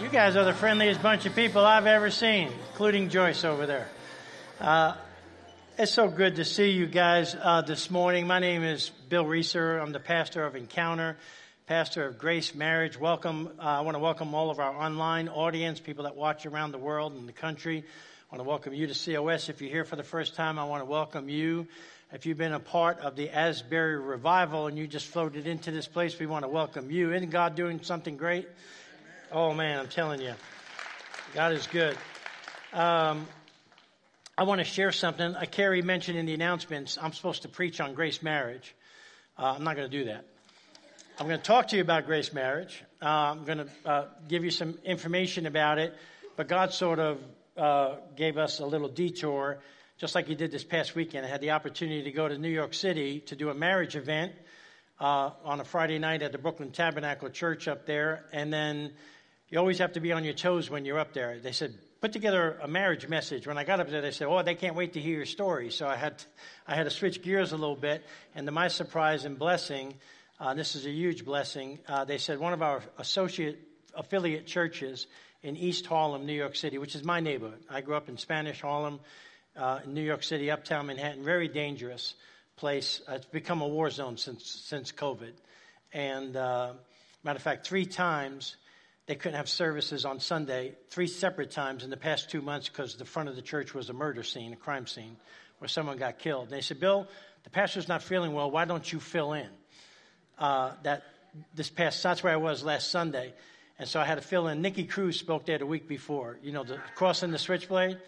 You guys are the friendliest bunch of people I've ever seen, including Joyce over there. Uh, it's so good to see you guys uh, this morning. My name is Bill Reeser. I'm the pastor of Encounter, pastor of Grace Marriage. Welcome. Uh, I want to welcome all of our online audience, people that watch around the world and the country. I want to welcome you to COS. If you're here for the first time, I want to welcome you. If you've been a part of the Asbury revival and you just floated into this place, we want to welcome you. Isn't God doing something great? Oh man, I'm telling you, God is good. Um, I want to share something. Uh, Carrie mentioned in the announcements, I'm supposed to preach on grace marriage. Uh, I'm not going to do that. I'm going to talk to you about grace marriage. Uh, I'm going to uh, give you some information about it, but God sort of uh, gave us a little detour just like he did this past weekend. I had the opportunity to go to New York City to do a marriage event uh, on a Friday night at the Brooklyn Tabernacle Church up there. And then you always have to be on your toes when you're up there. They said, put together a marriage message. When I got up there, they said, oh, they can't wait to hear your story. So I had, I had to switch gears a little bit. And to my surprise and blessing, uh, this is a huge blessing, uh, they said one of our associate affiliate churches in East Harlem, New York City, which is my neighborhood. I grew up in Spanish Harlem uh, in New York City, uptown Manhattan, very dangerous place. Uh, it's become a war zone since since COVID. And uh, matter of fact, three times they couldn't have services on Sunday, three separate times in the past two months because the front of the church was a murder scene, a crime scene, where someone got killed. And they said, Bill, the pastor's not feeling well. Why don't you fill in? Uh, that this past that's where I was last Sunday. And so I had to fill in. Nicky Cruz spoke there the week before, you know, the cross and the switchblade.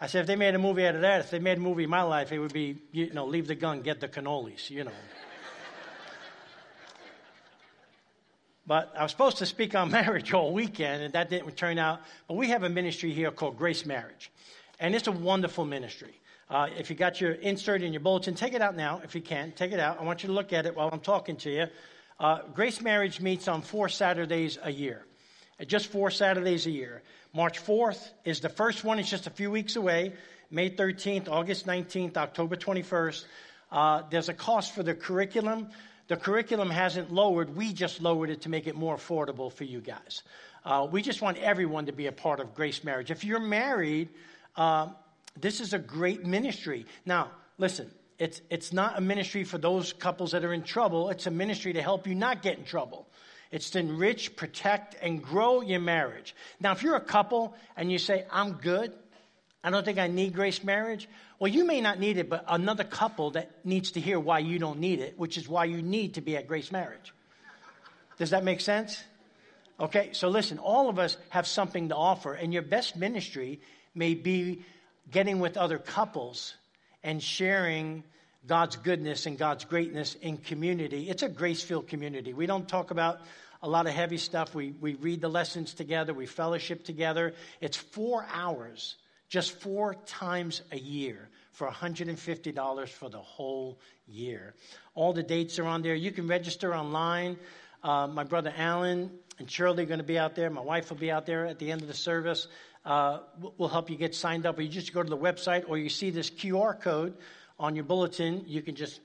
I said, if they made a movie out of that, if they made a movie in my life, it would be, you know, leave the gun, get the cannolis, you know. But I was supposed to speak on marriage all weekend, and that didn't turn out. But we have a ministry here called Grace Marriage, and it's a wonderful ministry. Uh, if you got your insert in your bulletin, take it out now if you can. Take it out. I want you to look at it while I'm talking to you. Uh, Grace Marriage meets on four Saturdays a year, just four Saturdays a year. March 4th is the first one. It's just a few weeks away. May 13th, August 19th, October 21st. Uh, there's a cost for the curriculum. The curriculum hasn't lowered. We just lowered it to make it more affordable for you guys. Uh, we just want everyone to be a part of Grace Marriage. If you're married, uh, this is a great ministry. Now, listen, it's, it's not a ministry for those couples that are in trouble. It's a ministry to help you not get in trouble. It's to enrich, protect, and grow your marriage. Now, if you're a couple and you say, I'm good, I don't think I need grace marriage, well, you may not need it, but another couple that needs to hear why you don't need it, which is why you need to be at grace marriage. Does that make sense? Okay, so listen, all of us have something to offer, and your best ministry may be getting with other couples and sharing God's goodness and God's greatness in community. It's a grace filled community. We don't talk about a lot of heavy stuff. We, we read the lessons together, we fellowship together. It's four hours, just four times a year for $150 for the whole year. All the dates are on there. You can register online. Uh, my brother Alan and Shirley are going to be out there. My wife will be out there at the end of the service. Uh, we'll help you get signed up. Or you just go to the website or you see this QR code on your bulletin. You can just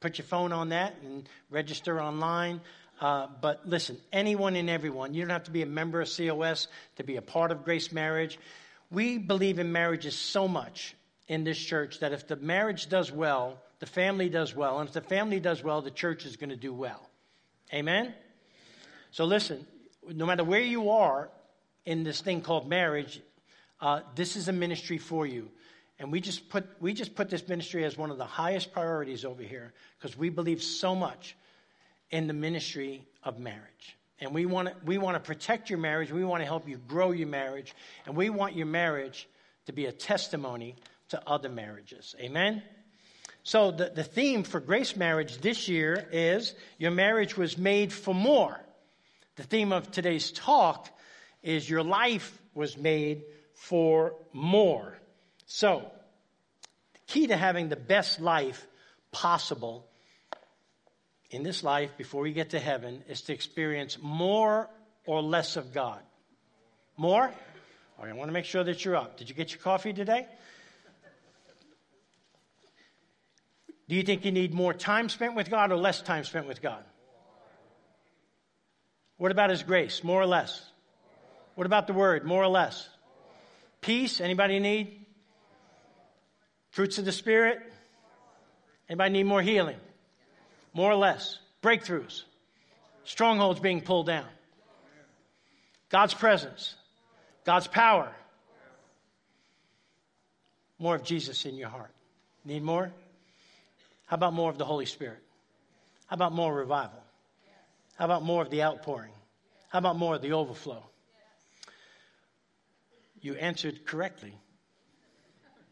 put your phone on that and register online. Uh, but listen, anyone and everyone, you don't have to be a member of COS to be a part of Grace Marriage. We believe in marriages so much in this church that if the marriage does well, the family does well. And if the family does well, the church is going to do well. Amen? So listen, no matter where you are in this thing called marriage, uh, this is a ministry for you. And we just put, we just put this ministry as one of the highest priorities over here because we believe so much in the ministry of marriage. And we want to, we want to protect your marriage. We want to help you grow your marriage. And we want your marriage to be a testimony to other marriages. Amen? So the, the theme for Grace Marriage this year is Your Marriage Was Made for More. The theme of today's talk is Your Life Was Made for More. So, the key to having the best life possible in this life before we get to heaven is to experience more or less of God. More? All right, I want to make sure that you're up. Did you get your coffee today? Do you think you need more time spent with God or less time spent with God? What about His grace? More or less? What about the word? More or less? Peace? Anybody need? Fruits of the Spirit? Anybody need more healing? More or less? Breakthroughs? Strongholds being pulled down? God's presence? God's power? More of Jesus in your heart. Need more? How about more of the Holy Spirit? How about more revival? How about more of the outpouring? How about more of the overflow? You answered correctly.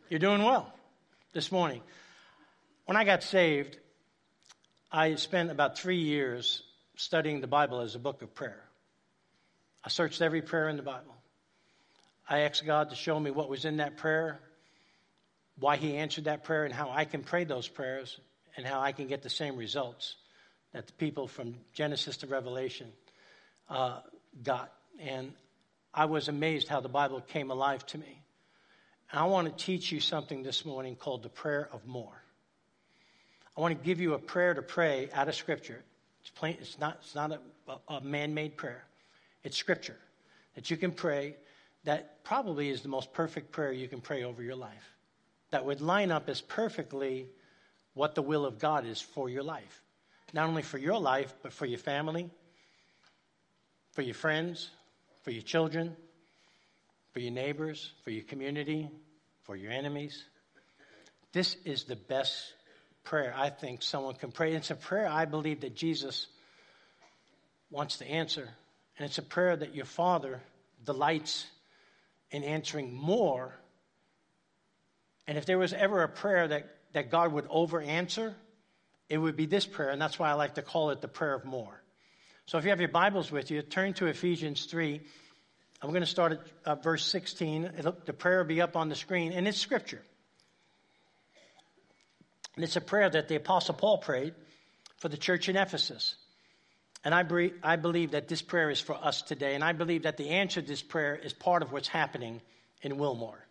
You're doing well this morning. When I got saved, I spent about three years studying the Bible as a book of prayer. I searched every prayer in the Bible. I asked God to show me what was in that prayer, why He answered that prayer, and how I can pray those prayers, and how I can get the same results that the people from Genesis to Revelation uh, got. And I was amazed how the Bible came alive to me. I want to teach you something this morning called the prayer of more. I want to give you a prayer to pray out of Scripture. It's, plain, it's not, it's not a, a man made prayer, it's Scripture that you can pray that probably is the most perfect prayer you can pray over your life. That would line up as perfectly what the will of God is for your life. Not only for your life, but for your family, for your friends, for your children, for your neighbors, for your community, for your enemies. This is the best prayer I think someone can pray. It's a prayer I believe that Jesus wants to answer. And it's a prayer that your Father delights in answering more. And if there was ever a prayer that that God would over answer, it would be this prayer, and that's why I like to call it the prayer of more. So if you have your Bibles with you, turn to Ephesians 3. I'm going to start at uh, verse 16. It'll, the prayer will be up on the screen, and it's scripture. And it's a prayer that the Apostle Paul prayed for the church in Ephesus. And I, I believe that this prayer is for us today, and I believe that the answer to this prayer is part of what's happening in Wilmore,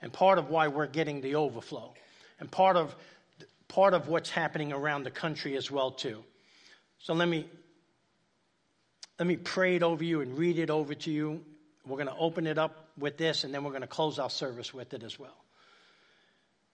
and part of why we're getting the overflow and part of, part of what's happening around the country as well too. So let me, let me pray it over you and read it over to you. We're going to open it up with this, and then we're going to close our service with it as well.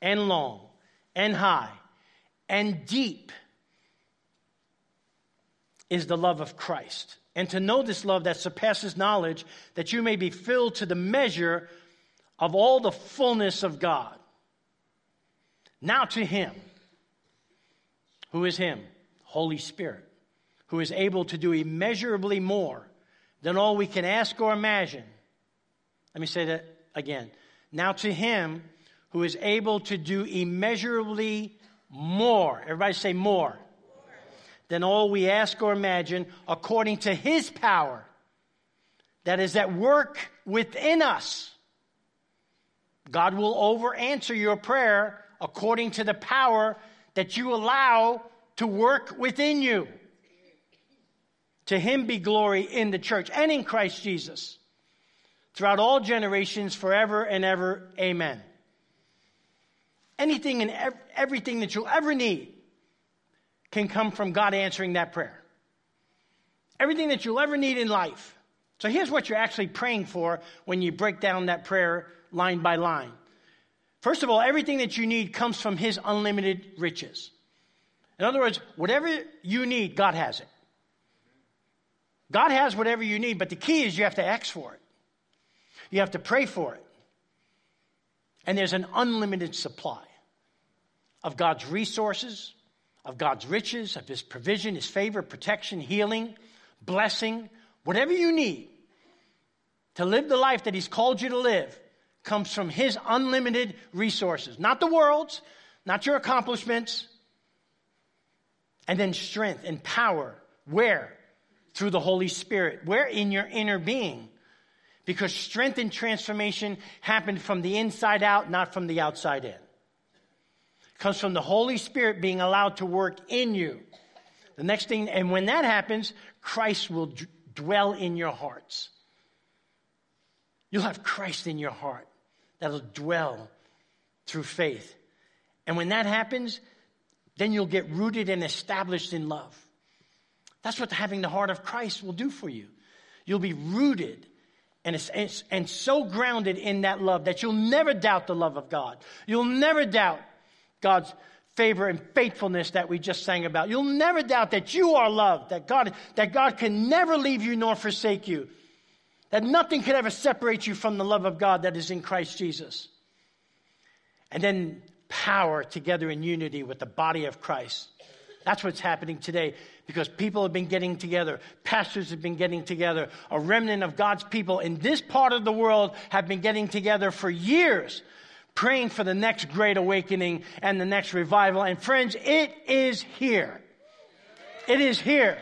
and long and high and deep is the love of Christ. And to know this love that surpasses knowledge, that you may be filled to the measure of all the fullness of God. Now to Him who is Him? Holy Spirit, who is able to do immeasurably more than all we can ask or imagine. Let me say that again. Now to Him who is able to do immeasurably more. Everybody say more. more. Than all we ask or imagine, according to His power that is at work within us. God will over answer your prayer according to the power that you allow to work within you. To him be glory in the church and in Christ Jesus throughout all generations, forever and ever. Amen. Anything and ev- everything that you'll ever need can come from God answering that prayer. Everything that you'll ever need in life. So here's what you're actually praying for when you break down that prayer line by line. First of all, everything that you need comes from His unlimited riches. In other words, whatever you need, God has it. God has whatever you need, but the key is you have to ask for it. You have to pray for it. And there's an unlimited supply of God's resources, of God's riches, of His provision, His favor, protection, healing, blessing, whatever you need to live the life that He's called you to live comes from His unlimited resources, not the world's, not your accomplishments. And then strength and power. Where? Through the Holy Spirit. Where? In your inner being. Because strength and transformation happen from the inside out, not from the outside in. Comes from the Holy Spirit being allowed to work in you. The next thing, and when that happens, Christ will d- dwell in your hearts. You'll have Christ in your heart that'll dwell through faith. And when that happens, then you'll get rooted and established in love. That's what having the heart of Christ will do for you. You'll be rooted and, and, and so grounded in that love that you'll never doubt the love of God. You'll never doubt God's favor and faithfulness that we just sang about. You'll never doubt that you are loved, that God, that God can never leave you nor forsake you, that nothing could ever separate you from the love of God that is in Christ Jesus. And then power together in unity with the body of Christ. That's what's happening today because people have been getting together. Pastors have been getting together. A remnant of God's people in this part of the world have been getting together for years, praying for the next great awakening and the next revival. And friends, it is here. It is here.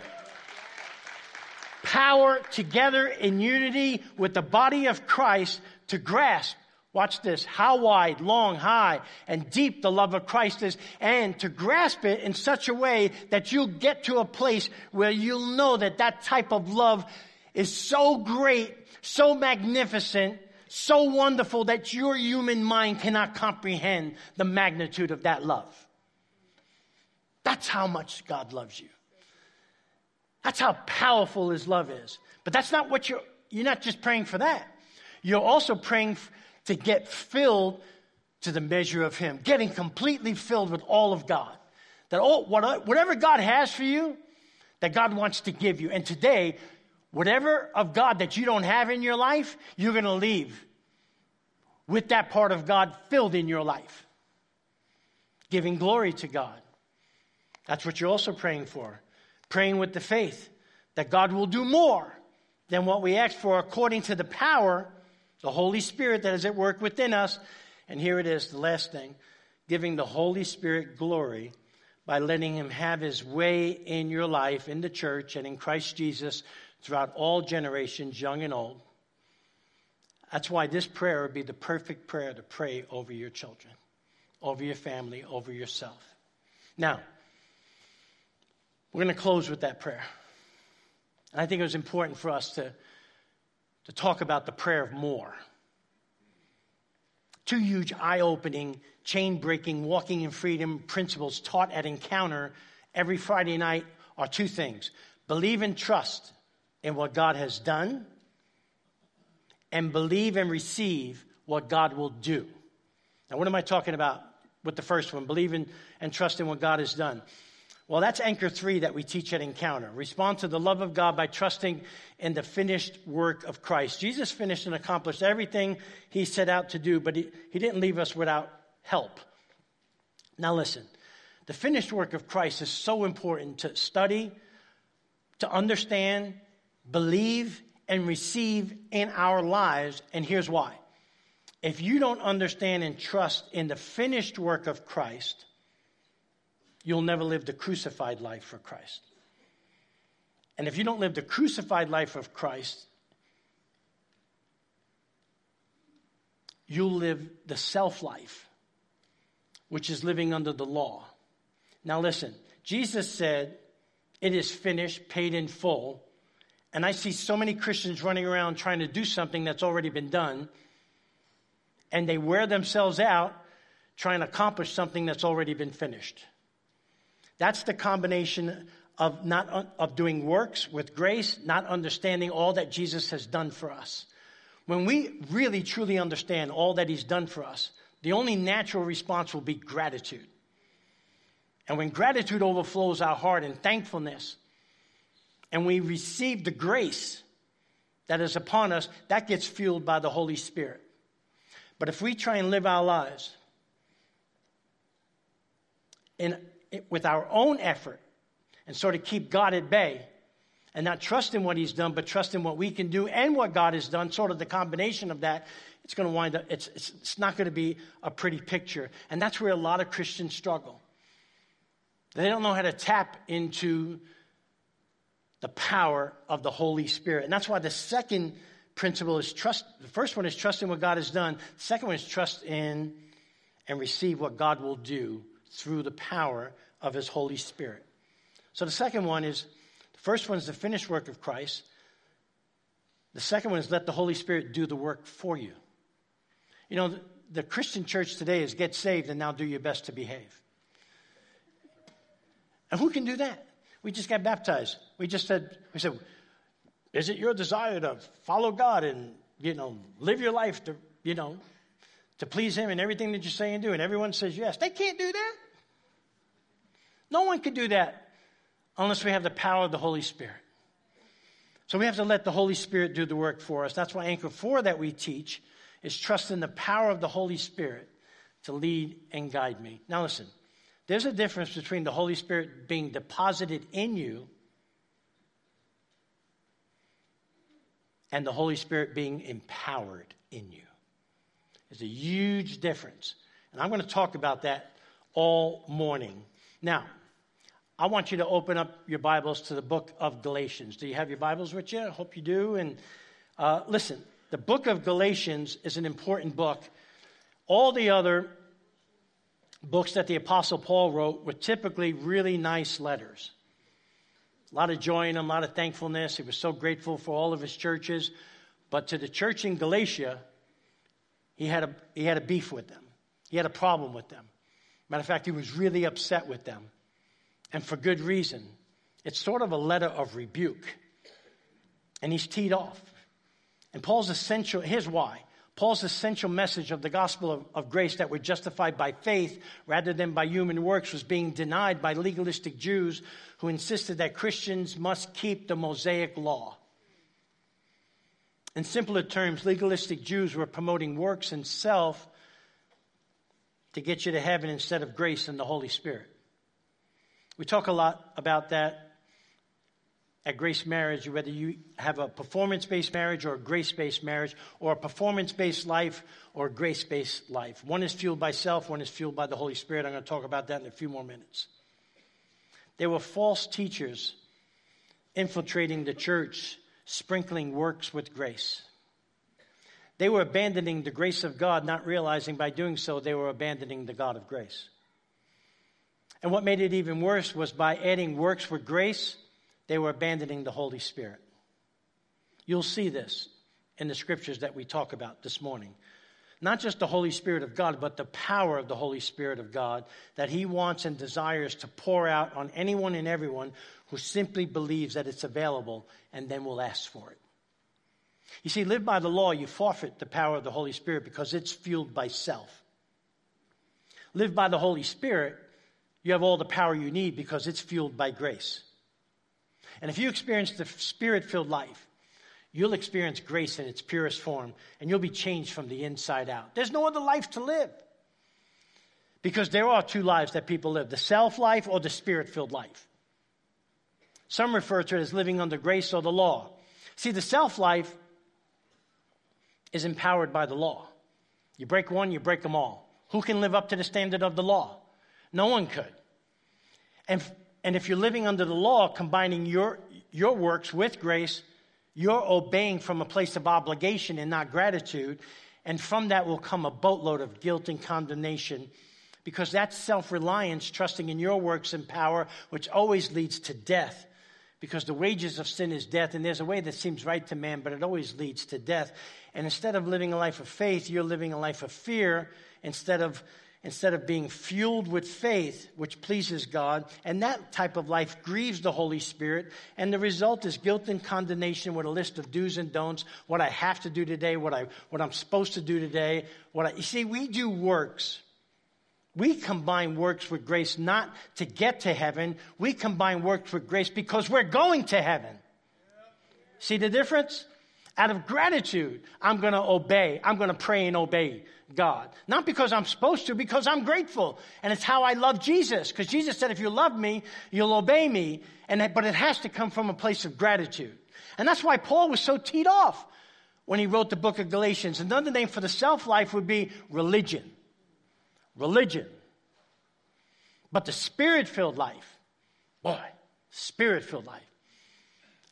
Power together in unity with the body of Christ to grasp Watch this. How wide, long, high, and deep the love of Christ is, and to grasp it in such a way that you'll get to a place where you'll know that that type of love is so great, so magnificent, so wonderful that your human mind cannot comprehend the magnitude of that love. That's how much God loves you. That's how powerful His love is. But that's not what you're, you're not just praying for that. You're also praying to get filled to the measure of Him, getting completely filled with all of God. That all, whatever God has for you, that God wants to give you. And today, whatever of God that you don't have in your life, you're going to leave with that part of God filled in your life, giving glory to God. That's what you're also praying for. Praying with the faith that God will do more than what we ask for according to the power the Holy Spirit that is at work within us. And here it is, the last thing giving the Holy Spirit glory by letting Him have His way in your life, in the church, and in Christ Jesus throughout all generations, young and old. That's why this prayer would be the perfect prayer to pray over your children, over your family, over yourself. Now, we're going to close with that prayer. And I think it was important for us to to talk about the prayer of more. Two huge eye opening, chain breaking, walking in freedom principles taught at Encounter every Friday night are two things believe and trust in what God has done, and believe and receive what God will do. Now, what am I talking about with the first one? Believe in and trust in what God has done. Well, that's anchor three that we teach at Encounter. Respond to the love of God by trusting in the finished work of Christ. Jesus finished and accomplished everything he set out to do, but he, he didn't leave us without help. Now, listen the finished work of Christ is so important to study, to understand, believe, and receive in our lives. And here's why. If you don't understand and trust in the finished work of Christ, you'll never live the crucified life for Christ. And if you don't live the crucified life of Christ, you'll live the self life, which is living under the law. Now, listen, Jesus said, It is finished, paid in full. And I see so many Christians running around trying to do something that's already been done, and they wear themselves out trying to accomplish something that's already been finished. That's the combination of not of doing works with grace, not understanding all that Jesus has done for us. When we really truly understand all that he's done for us, the only natural response will be gratitude. And when gratitude overflows our heart in thankfulness, and we receive the grace that is upon us, that gets fueled by the Holy Spirit. But if we try and live our lives in with our own effort and sort of keep God at bay and not trust in what he's done, but trust in what we can do and what God has done, sort of the combination of that, it's going to wind up, it's, it's, it's not going to be a pretty picture. And that's where a lot of Christians struggle. They don't know how to tap into the power of the Holy Spirit. And that's why the second principle is trust. The first one is trust in what God has done. The second one is trust in and receive what God will do through the power of his Holy Spirit. So the second one is the first one is the finished work of Christ. The second one is let the Holy Spirit do the work for you. You know, the, the Christian church today is get saved and now do your best to behave. And who can do that? We just got baptized. We just said, we said, is it your desire to follow God and, you know, live your life to, you know, to please Him in everything that you say and do? And everyone says yes. They can't do that. No one can do that unless we have the power of the Holy Spirit. So we have to let the Holy Spirit do the work for us. That's why Anchor 4 that we teach is trust in the power of the Holy Spirit to lead and guide me. Now listen, there's a difference between the Holy Spirit being deposited in you and the Holy Spirit being empowered in you. There's a huge difference. And I'm going to talk about that all morning. Now, I want you to open up your Bibles to the book of Galatians. Do you have your Bibles with you? I hope you do. And uh, listen, the book of Galatians is an important book. All the other books that the Apostle Paul wrote were typically really nice letters. A lot of joy in him, a lot of thankfulness. He was so grateful for all of his churches. But to the church in Galatia, he had a, he had a beef with them. He had a problem with them. Matter of fact, he was really upset with them. And for good reason. It's sort of a letter of rebuke. And he's teed off. And Paul's essential, here's why. Paul's essential message of the gospel of, of, grace that we're justified by faith rather than by human works was being denied by legalistic Jews who insisted that Christians must keep the Mosaic law. In simpler terms, legalistic Jews were promoting works and self to get you to heaven instead of grace and the Holy Spirit. We talk a lot about that at Grace Marriage, whether you have a performance based marriage or a grace based marriage, or a performance based life or a grace based life. One is fueled by self, one is fueled by the Holy Spirit. I'm going to talk about that in a few more minutes. There were false teachers infiltrating the church, sprinkling works with grace. They were abandoning the grace of God, not realizing by doing so they were abandoning the God of grace. And what made it even worse was by adding works with grace, they were abandoning the Holy Spirit. You'll see this in the scriptures that we talk about this morning. Not just the Holy Spirit of God, but the power of the Holy Spirit of God that He wants and desires to pour out on anyone and everyone who simply believes that it's available and then will ask for it. You see, live by the law, you forfeit the power of the Holy Spirit because it's fueled by self. Live by the Holy Spirit, you have all the power you need because it's fueled by grace. And if you experience the spirit filled life, you'll experience grace in its purest form and you'll be changed from the inside out. There's no other life to live. Because there are two lives that people live the self life or the spirit filled life. Some refer to it as living under grace or the law. See, the self life is empowered by the law. You break one, you break them all. Who can live up to the standard of the law? No one could. And and if you're living under the law, combining your, your works with grace, you're obeying from a place of obligation and not gratitude. And from that will come a boatload of guilt and condemnation because that's self reliance, trusting in your works and power, which always leads to death. Because the wages of sin is death, and there's a way that seems right to man, but it always leads to death. And instead of living a life of faith, you're living a life of fear instead of instead of being fueled with faith, which pleases God. And that type of life grieves the Holy Spirit. And the result is guilt and condemnation with a list of do's and don'ts, what I have to do today, what, I, what I'm supposed to do today. What I, you see, we do works. We combine works with grace not to get to heaven. We combine works with grace because we're going to heaven. See the difference? Out of gratitude, I'm going to obey. I'm going to pray and obey God. Not because I'm supposed to, because I'm grateful. And it's how I love Jesus. Because Jesus said, if you love me, you'll obey me. And, but it has to come from a place of gratitude. And that's why Paul was so teed off when he wrote the book of Galatians. Another name for the self life would be religion. Religion. But the spirit filled life, boy, spirit filled life,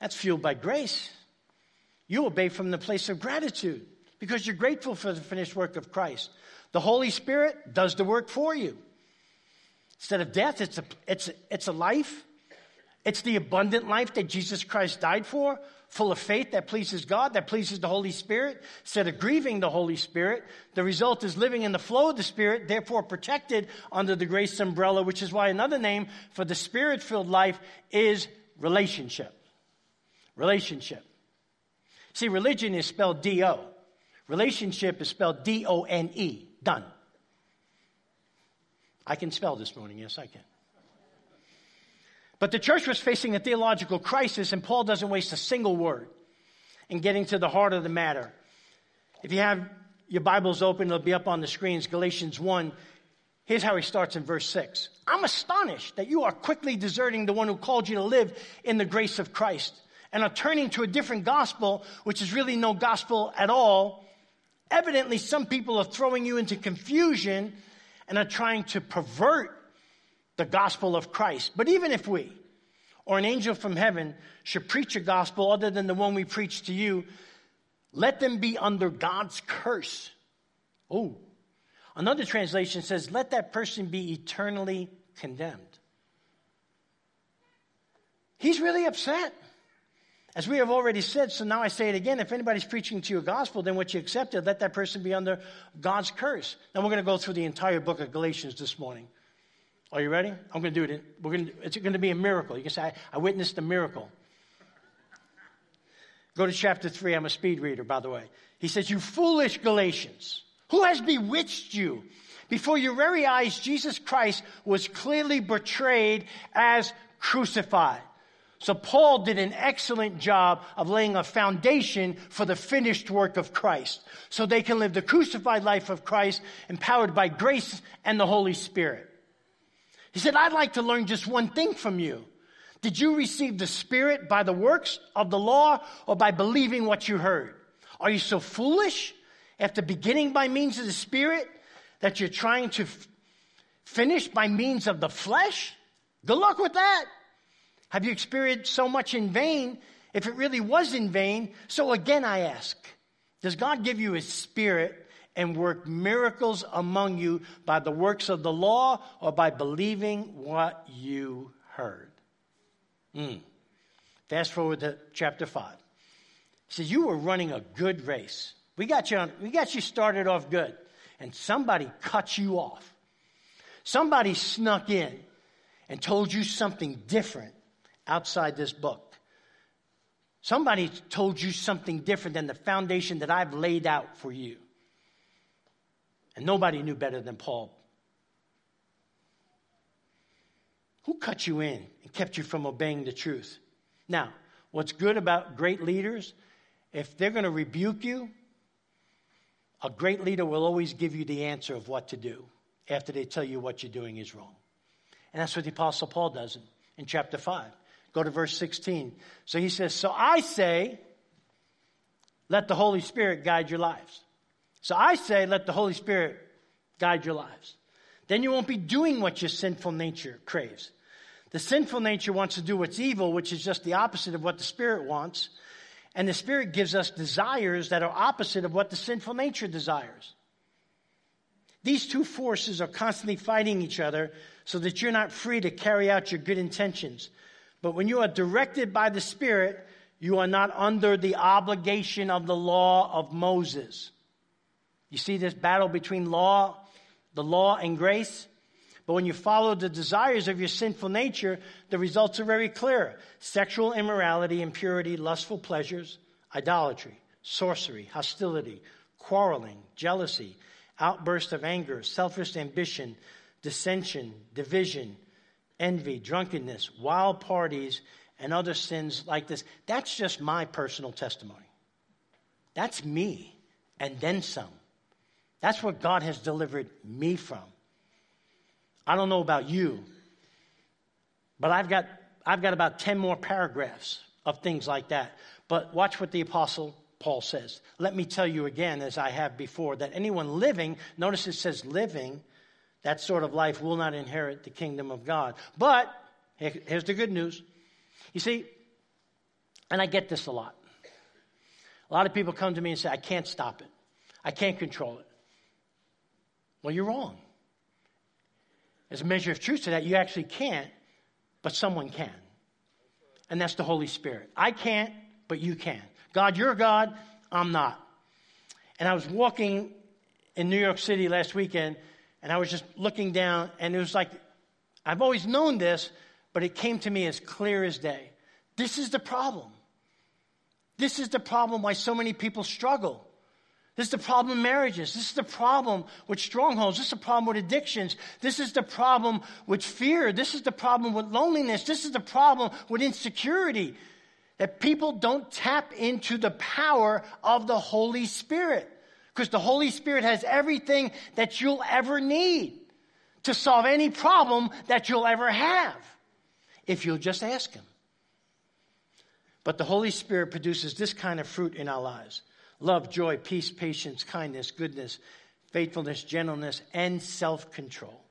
that's fueled by grace. You obey from the place of gratitude because you're grateful for the finished work of Christ. The Holy Spirit does the work for you. Instead of death, it's a, it's, a, it's a life. It's the abundant life that Jesus Christ died for, full of faith that pleases God, that pleases the Holy Spirit. Instead of grieving the Holy Spirit, the result is living in the flow of the Spirit, therefore protected under the grace umbrella, which is why another name for the Spirit filled life is relationship. Relationship. See, religion is spelled D O. Relationship is spelled D O N E. Done. I can spell this morning. Yes, I can. But the church was facing a theological crisis, and Paul doesn't waste a single word in getting to the heart of the matter. If you have your Bibles open, it'll be up on the screens. Galatians 1. Here's how he starts in verse 6. I'm astonished that you are quickly deserting the one who called you to live in the grace of Christ and are turning to a different gospel, which is really no gospel at all. Evidently, some people are throwing you into confusion and are trying to pervert the gospel of Christ. But even if we or an angel from heaven should preach a gospel other than the one we preach to you, let them be under God's curse. Oh, another translation says, let that person be eternally condemned. He's really upset. As we have already said, so now I say it again if anybody's preaching to you a gospel, then what you accepted, let that person be under God's curse. Now we're going to go through the entire book of Galatians this morning. Are you ready? I'm going to do it. We're going to, it's going to be a miracle. You can say, I, I witnessed a miracle. Go to chapter 3. I'm a speed reader, by the way. He says, You foolish Galatians, who has bewitched you? Before your very eyes, Jesus Christ was clearly betrayed as crucified. So Paul did an excellent job of laying a foundation for the finished work of Christ. So they can live the crucified life of Christ empowered by grace and the Holy Spirit. He said, I'd like to learn just one thing from you. Did you receive the Spirit by the works of the law or by believing what you heard? Are you so foolish after beginning by means of the Spirit that you're trying to f- finish by means of the flesh? Good luck with that. Have you experienced so much in vain if it really was in vain? So again, I ask, does God give you his spirit and work miracles among you by the works of the law or by believing what you heard? Mm. Fast forward to chapter 5. He says, You were running a good race. We got you, on, we got you started off good, and somebody cut you off. Somebody snuck in and told you something different outside this book. Somebody told you something different than the foundation that I've laid out for you. And nobody knew better than Paul. Who cut you in and kept you from obeying the truth? Now, what's good about great leaders, if they're going to rebuke you, a great leader will always give you the answer of what to do after they tell you what you're doing is wrong. And that's what the Apostle Paul does in, in chapter 5. Go to verse 16. So he says, So I say, let the Holy Spirit guide your lives. So I say, let the Holy Spirit guide your lives. Then you won't be doing what your sinful nature craves. The sinful nature wants to do what's evil, which is just the opposite of what the Spirit wants. And the Spirit gives us desires that are opposite of what the sinful nature desires. These two forces are constantly fighting each other so that you're not free to carry out your good intentions. But when you are directed by the Spirit, you are not under the obligation of the law of Moses. You see this battle between law, the law and grace? But when you follow the desires of your sinful nature, the results are very clear. Sexual immorality, impurity, lustful pleasures, idolatry, sorcery, hostility, quarreling, jealousy, outburst of anger, selfish ambition, dissension, division, envy, drunkenness, wild parties, and other sins like this. That's just my personal testimony. That's me, and then some. That's what God has delivered me from. I don't know about you, but I've got, I've got about 10 more paragraphs of things like that. But watch what the Apostle Paul says. Let me tell you again, as I have before, that anyone living, notice it says living, that sort of life will not inherit the kingdom of God. But here's the good news. You see, and I get this a lot. A lot of people come to me and say, I can't stop it. I can't control it. Well, you're wrong. As a measure of truth to that, you actually can't, but someone can. And that's the Holy Spirit. I can't, but you can. God, you're God, I'm not. And I was walking in New York City last weekend, and I was just looking down, and it was like, I've always known this, but it came to me as clear as day. This is the problem. This is the problem why so many people struggle. This is the problem in marriages. This is the problem with strongholds. This is the problem with addictions. This is the problem with fear. This is the problem with loneliness. This is the problem with insecurity. That people don't tap into the power of the Holy Spirit. Because the Holy Spirit has everything that you'll ever need to solve any problem that you'll ever have if you'll just ask Him. But the Holy Spirit produces this kind of fruit in our lives love, joy, peace, patience, kindness, goodness, faithfulness, gentleness, and self control.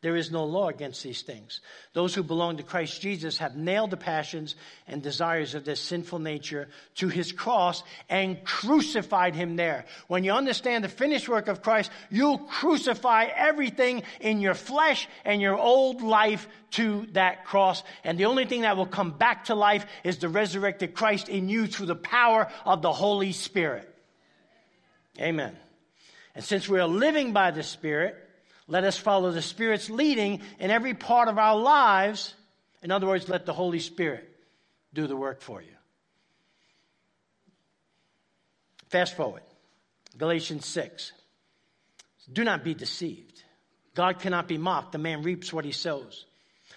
There is no law against these things. Those who belong to Christ Jesus have nailed the passions and desires of their sinful nature to his cross and crucified him there. When you understand the finished work of Christ, you'll crucify everything in your flesh and your old life to that cross. And the only thing that will come back to life is the resurrected Christ in you through the power of the Holy Spirit. Amen. And since we are living by the Spirit, let us follow the Spirit's leading in every part of our lives. In other words, let the Holy Spirit do the work for you. Fast forward. Galatians 6. Do not be deceived. God cannot be mocked. The man reaps what he sows.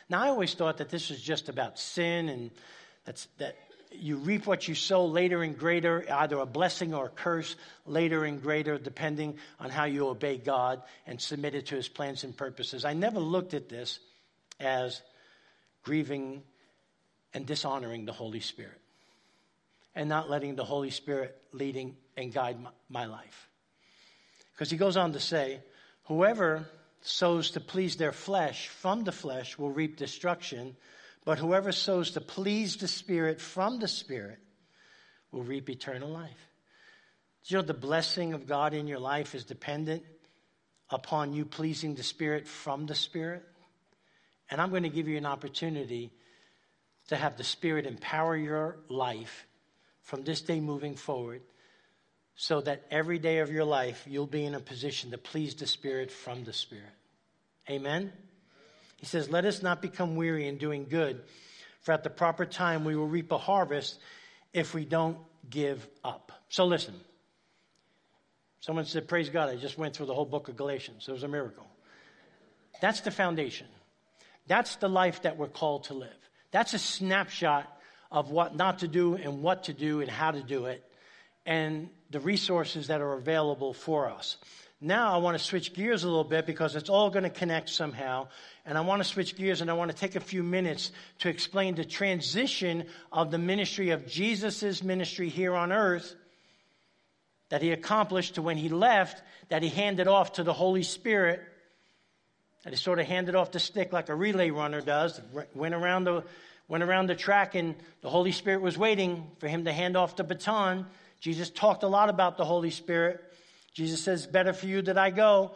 Now, I always thought that this was just about sin and that's, that you reap what you sow later and greater, either a blessing or a curse, later and greater, depending on how you obey God and submit it to his plans and purposes. I never looked at this as grieving and dishonoring the Holy Spirit and not letting the Holy Spirit leading and guide my, my life. Because he goes on to say, whoever sows to please their flesh from the flesh will reap destruction but whoever sows to please the Spirit from the Spirit will reap eternal life. Do you know the blessing of God in your life is dependent upon you pleasing the Spirit from the Spirit? And I'm going to give you an opportunity to have the Spirit empower your life from this day moving forward so that every day of your life you'll be in a position to please the Spirit from the Spirit. Amen? He says, Let us not become weary in doing good, for at the proper time we will reap a harvest if we don't give up. So listen. Someone said, Praise God, I just went through the whole book of Galatians. It was a miracle. That's the foundation. That's the life that we're called to live. That's a snapshot of what not to do and what to do and how to do it and the resources that are available for us. Now I want to switch gears a little bit because it's all going to connect somehow. And I want to switch gears and I want to take a few minutes to explain the transition of the ministry of Jesus' ministry here on earth that he accomplished to when he left, that he handed off to the Holy Spirit, that he sort of handed off the stick like a relay runner does, went around the, went around the track and the Holy Spirit was waiting for him to hand off the baton. Jesus talked a lot about the Holy Spirit. Jesus says, Better for you that I go.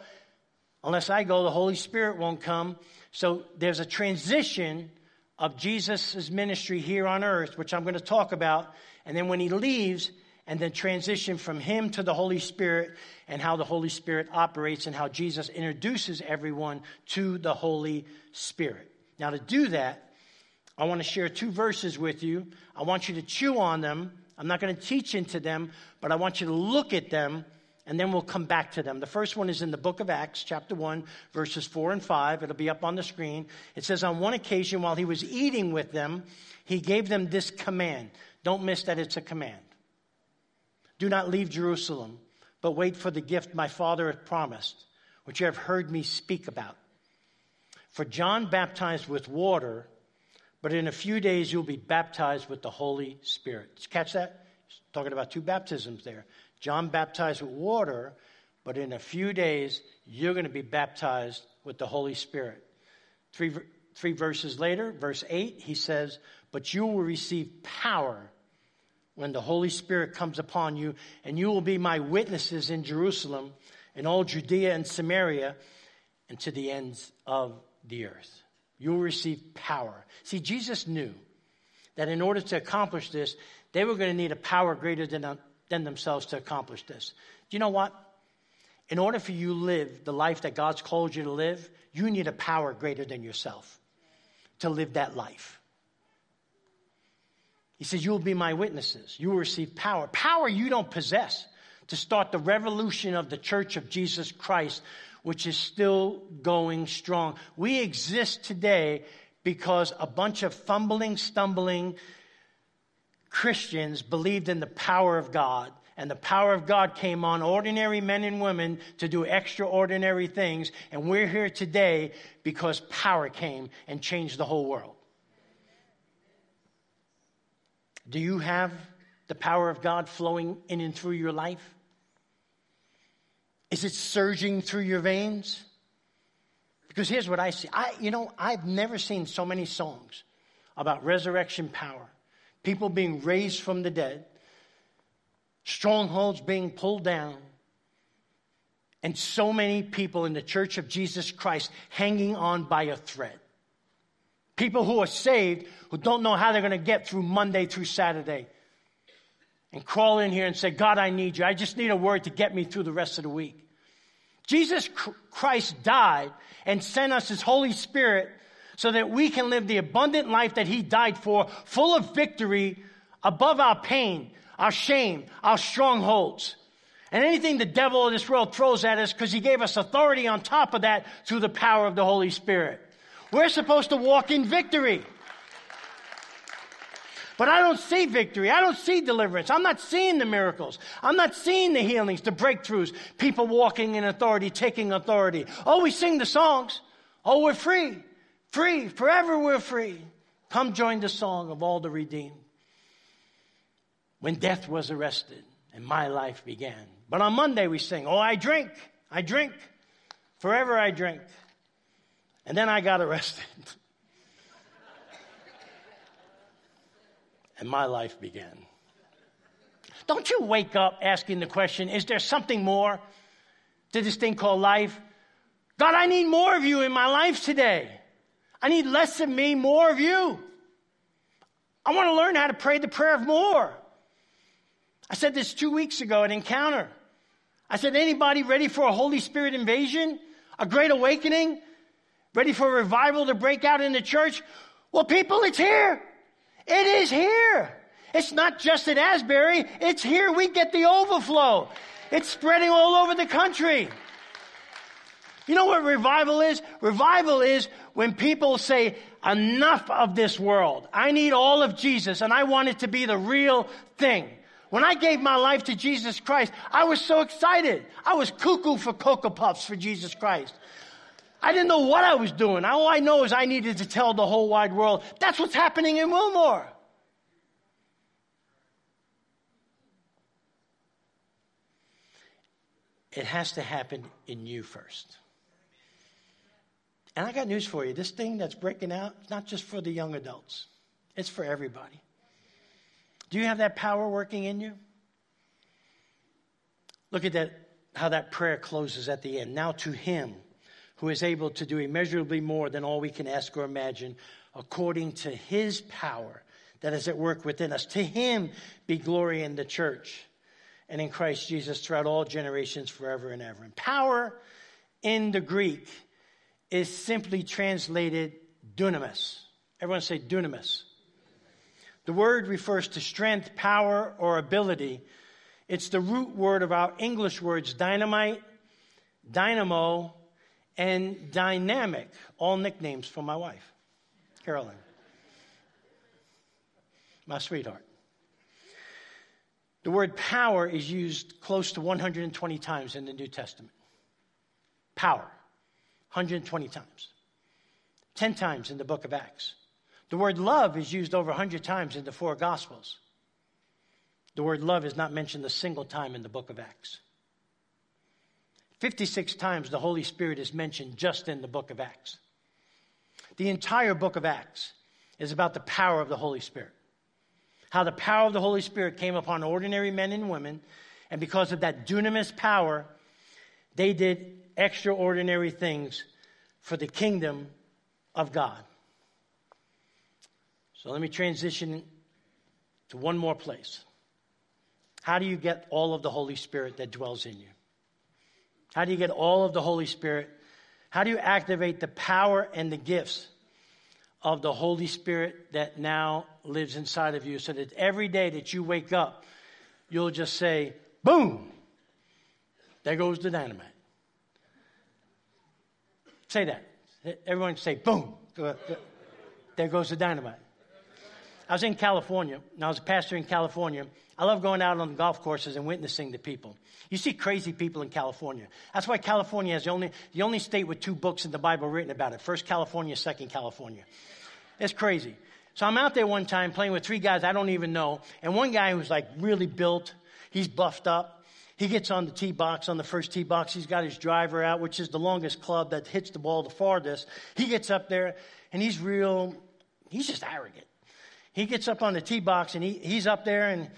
Unless I go, the Holy Spirit won't come. So there's a transition of Jesus' ministry here on earth, which I'm going to talk about. And then when he leaves, and then transition from him to the Holy Spirit and how the Holy Spirit operates and how Jesus introduces everyone to the Holy Spirit. Now, to do that, I want to share two verses with you. I want you to chew on them. I'm not going to teach into them, but I want you to look at them and then we'll come back to them. The first one is in the book of Acts, chapter 1, verses 4 and 5. It'll be up on the screen. It says, On one occasion, while he was eating with them, he gave them this command. Don't miss that it's a command. Do not leave Jerusalem, but wait for the gift my Father has promised, which you have heard me speak about. For John baptized with water, but in a few days you'll be baptized with the Holy Spirit. Did you catch that? Talking about two baptisms there. John baptized with water, but in a few days, you're going to be baptized with the Holy Spirit. Three, three verses later, verse 8, he says, But you will receive power when the Holy Spirit comes upon you, and you will be my witnesses in Jerusalem, in all Judea and Samaria, and to the ends of the earth. You will receive power. See, Jesus knew that in order to accomplish this, they were going to need a power greater than, uh, than themselves to accomplish this. Do you know what? In order for you to live the life that God's called you to live, you need a power greater than yourself to live that life. He says, You will be my witnesses. You will receive power. Power you don't possess to start the revolution of the church of Jesus Christ, which is still going strong. We exist today because a bunch of fumbling, stumbling Christians believed in the power of God and the power of God came on ordinary men and women to do extraordinary things. And we're here today because power came and changed the whole world. Do you have the power of God flowing in and through your life? Is it surging through your veins? Because here's what I see. I, you know, I've never seen so many songs about resurrection power, people being raised from the dead, strongholds being pulled down, and so many people in the church of Jesus Christ hanging on by a thread. People who are saved who don't know how they're going to get through Monday through Saturday and crawl in here and say, God, I need you. I just need a word to get me through the rest of the week. Jesus Christ died and sent us his Holy Spirit so that we can live the abundant life that he died for, full of victory above our pain, our shame, our strongholds, and anything the devil of this world throws at us because he gave us authority on top of that through the power of the Holy Spirit. We're supposed to walk in victory. But I don't see victory. I don't see deliverance. I'm not seeing the miracles. I'm not seeing the healings, the breakthroughs, people walking in authority, taking authority. Oh, we sing the songs. Oh, we're free. Free. Forever we're free. Come join the song of all the redeemed when death was arrested and my life began. But on Monday we sing, Oh, I drink, I drink, forever I drink. And then I got arrested. and my life began. Don't you wake up asking the question, Is there something more to this thing called life? God, I need more of you in my life today. I need less of me, more of you. I want to learn how to pray the prayer of more. I said this two weeks ago at an Encounter. I said, anybody ready for a Holy Spirit invasion? A great awakening? Ready for a revival to break out in the church? Well, people, it's here. It is here. It's not just at Asbury. It's here. We get the overflow. It's spreading all over the country. You know what revival is? Revival is when people say, enough of this world. I need all of Jesus and I want it to be the real thing. When I gave my life to Jesus Christ, I was so excited. I was cuckoo for Cocoa Puffs for Jesus Christ. I didn't know what I was doing. All I know is I needed to tell the whole wide world that's what's happening in Wilmore. It has to happen in you first. And I got news for you. This thing that's breaking out, it's not just for the young adults, it's for everybody. Do you have that power working in you? Look at that, how that prayer closes at the end. Now to him who is able to do immeasurably more than all we can ask or imagine, according to his power that is at work within us. To him be glory in the church and in Christ Jesus throughout all generations, forever and ever. And power in the Greek is simply translated dunamis. Everyone say dunamis. The word refers to strength, power, or ability. It's the root word of our English words dynamite, dynamo, and dynamic, all nicknames for my wife, Carolyn, my sweetheart. The word power is used close to 120 times in the New Testament. Power, 120 times. 10 times in the book of Acts. The word love is used over 100 times in the four Gospels. The word love is not mentioned a single time in the book of Acts. 56 times the Holy Spirit is mentioned just in the book of Acts. The entire book of Acts is about the power of the Holy Spirit. how the power of the Holy Spirit came upon ordinary men and women. And because of that dunamis power, they did extraordinary things for the kingdom of God. So let me transition to one more place. How do you get all of the Holy Spirit that dwells in you? How do you get all of the Holy Spirit? How do you activate the power and the gifts of the Holy Spirit that now lives inside of you so that every day that you wake up, you'll just say, boom, there goes the dynamite. Say that. Everyone say, boom, there goes the dynamite. I was in California, and I was a pastor in California. I love going out on the golf courses and witnessing to people. You see crazy people in California. That's why California is the only, the only state with two books in the Bible written about it First California, Second California. It's crazy. So I'm out there one time playing with three guys I don't even know, and one guy who's like really built, he's buffed up. He gets on the tee box, on the first tee box. He's got his driver out, which is the longest club that hits the ball the farthest. He gets up there, and he's real, he's just arrogant he gets up on the tee box and he, he's up there and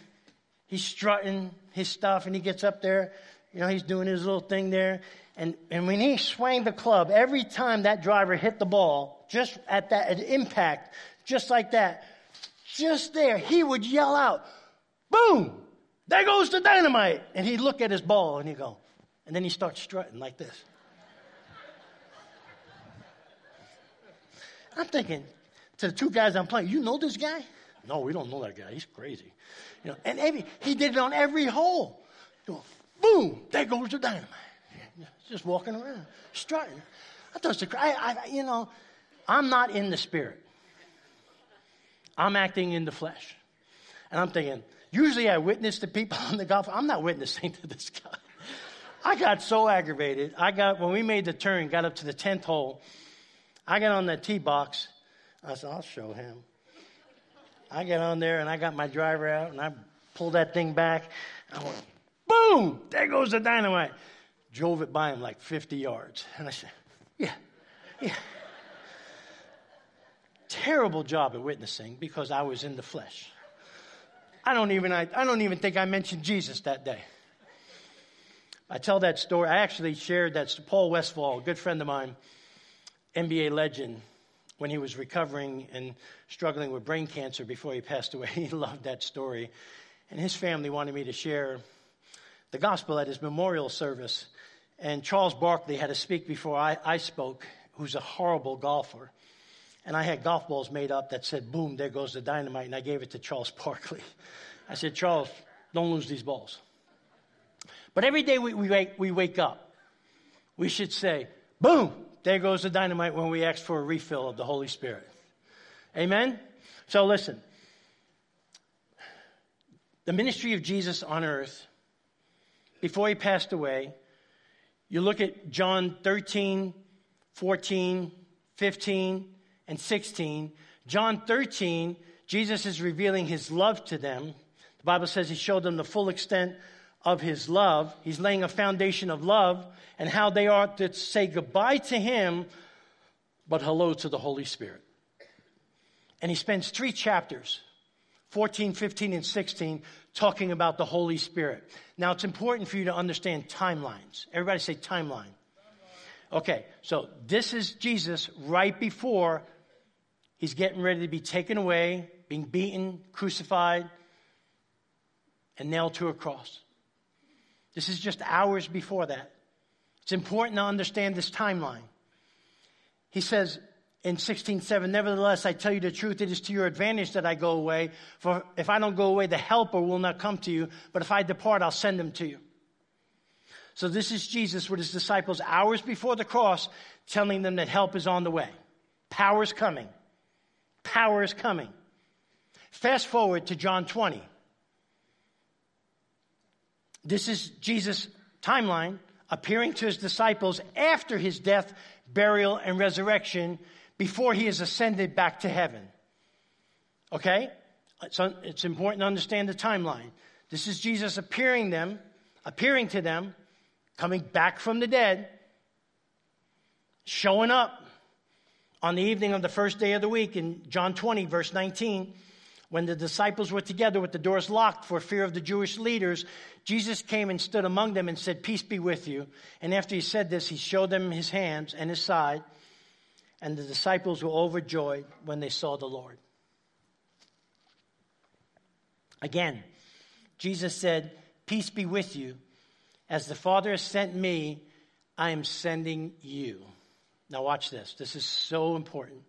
he's strutting his stuff and he gets up there. You know, he's doing his little thing there. And, and when he swung the club, every time that driver hit the ball, just at that impact, just like that, just there, he would yell out, boom, there goes the dynamite. And he'd look at his ball and he'd go, and then he starts strutting like this. I'm thinking, to the two guys I'm playing, you know this guy? No, we don't know that guy. He's crazy. You know, and every, he did it on every hole. Know, boom, there goes the dynamite. Just walking around, strutting. I thought I, I, you know, I'm not in the spirit. I'm acting in the flesh. And I'm thinking, usually I witness to people on the golf. I'm not witnessing to this guy. I got so aggravated. I got, when we made the turn, got up to the 10th hole, I got on the tee box I said, I'll show him. I get on there and I got my driver out and I pulled that thing back. I went, boom, there goes the dynamite. Drove it by him like 50 yards. And I said, yeah, yeah. Terrible job at witnessing because I was in the flesh. I don't even, I, I don't even think I mentioned Jesus that day. I tell that story. I actually shared that Paul Westphal, a good friend of mine, NBA legend, when he was recovering and struggling with brain cancer before he passed away. He loved that story. And his family wanted me to share the gospel at his memorial service. And Charles Barkley had to speak before I, I spoke, who's a horrible golfer. And I had golf balls made up that said, boom, there goes the dynamite. And I gave it to Charles Barkley. I said, Charles, don't lose these balls. But every day we, we, wake, we wake up, we should say, boom, there goes the dynamite when we ask for a refill of the Holy Spirit. Amen? So listen. The ministry of Jesus on earth, before he passed away, you look at John 13, 14, 15, and 16. John 13, Jesus is revealing his love to them. The Bible says he showed them the full extent of his love. He's laying a foundation of love and how they are to say goodbye to him, but hello to the Holy Spirit. And he spends three chapters 14, 15, and 16 talking about the Holy Spirit. Now, it's important for you to understand timelines. Everybody say timeline. Okay, so this is Jesus right before he's getting ready to be taken away, being beaten, crucified, and nailed to a cross. This is just hours before that. It's important to understand this timeline. He says in 16:7, Nevertheless, I tell you the truth, it is to your advantage that I go away. For if I don't go away, the helper will not come to you. But if I depart, I'll send him to you. So this is Jesus with his disciples hours before the cross, telling them that help is on the way. Power is coming. Power is coming. Fast forward to John 20. This is Jesus' timeline appearing to his disciples after his death, burial, and resurrection before he is ascended back to heaven. Okay? So it's important to understand the timeline. This is Jesus appearing them, appearing to them, coming back from the dead, showing up on the evening of the first day of the week in John 20, verse 19. When the disciples were together with the doors locked for fear of the Jewish leaders, Jesus came and stood among them and said, Peace be with you. And after he said this, he showed them his hands and his side. And the disciples were overjoyed when they saw the Lord. Again, Jesus said, Peace be with you. As the Father has sent me, I am sending you. Now, watch this. This is so important.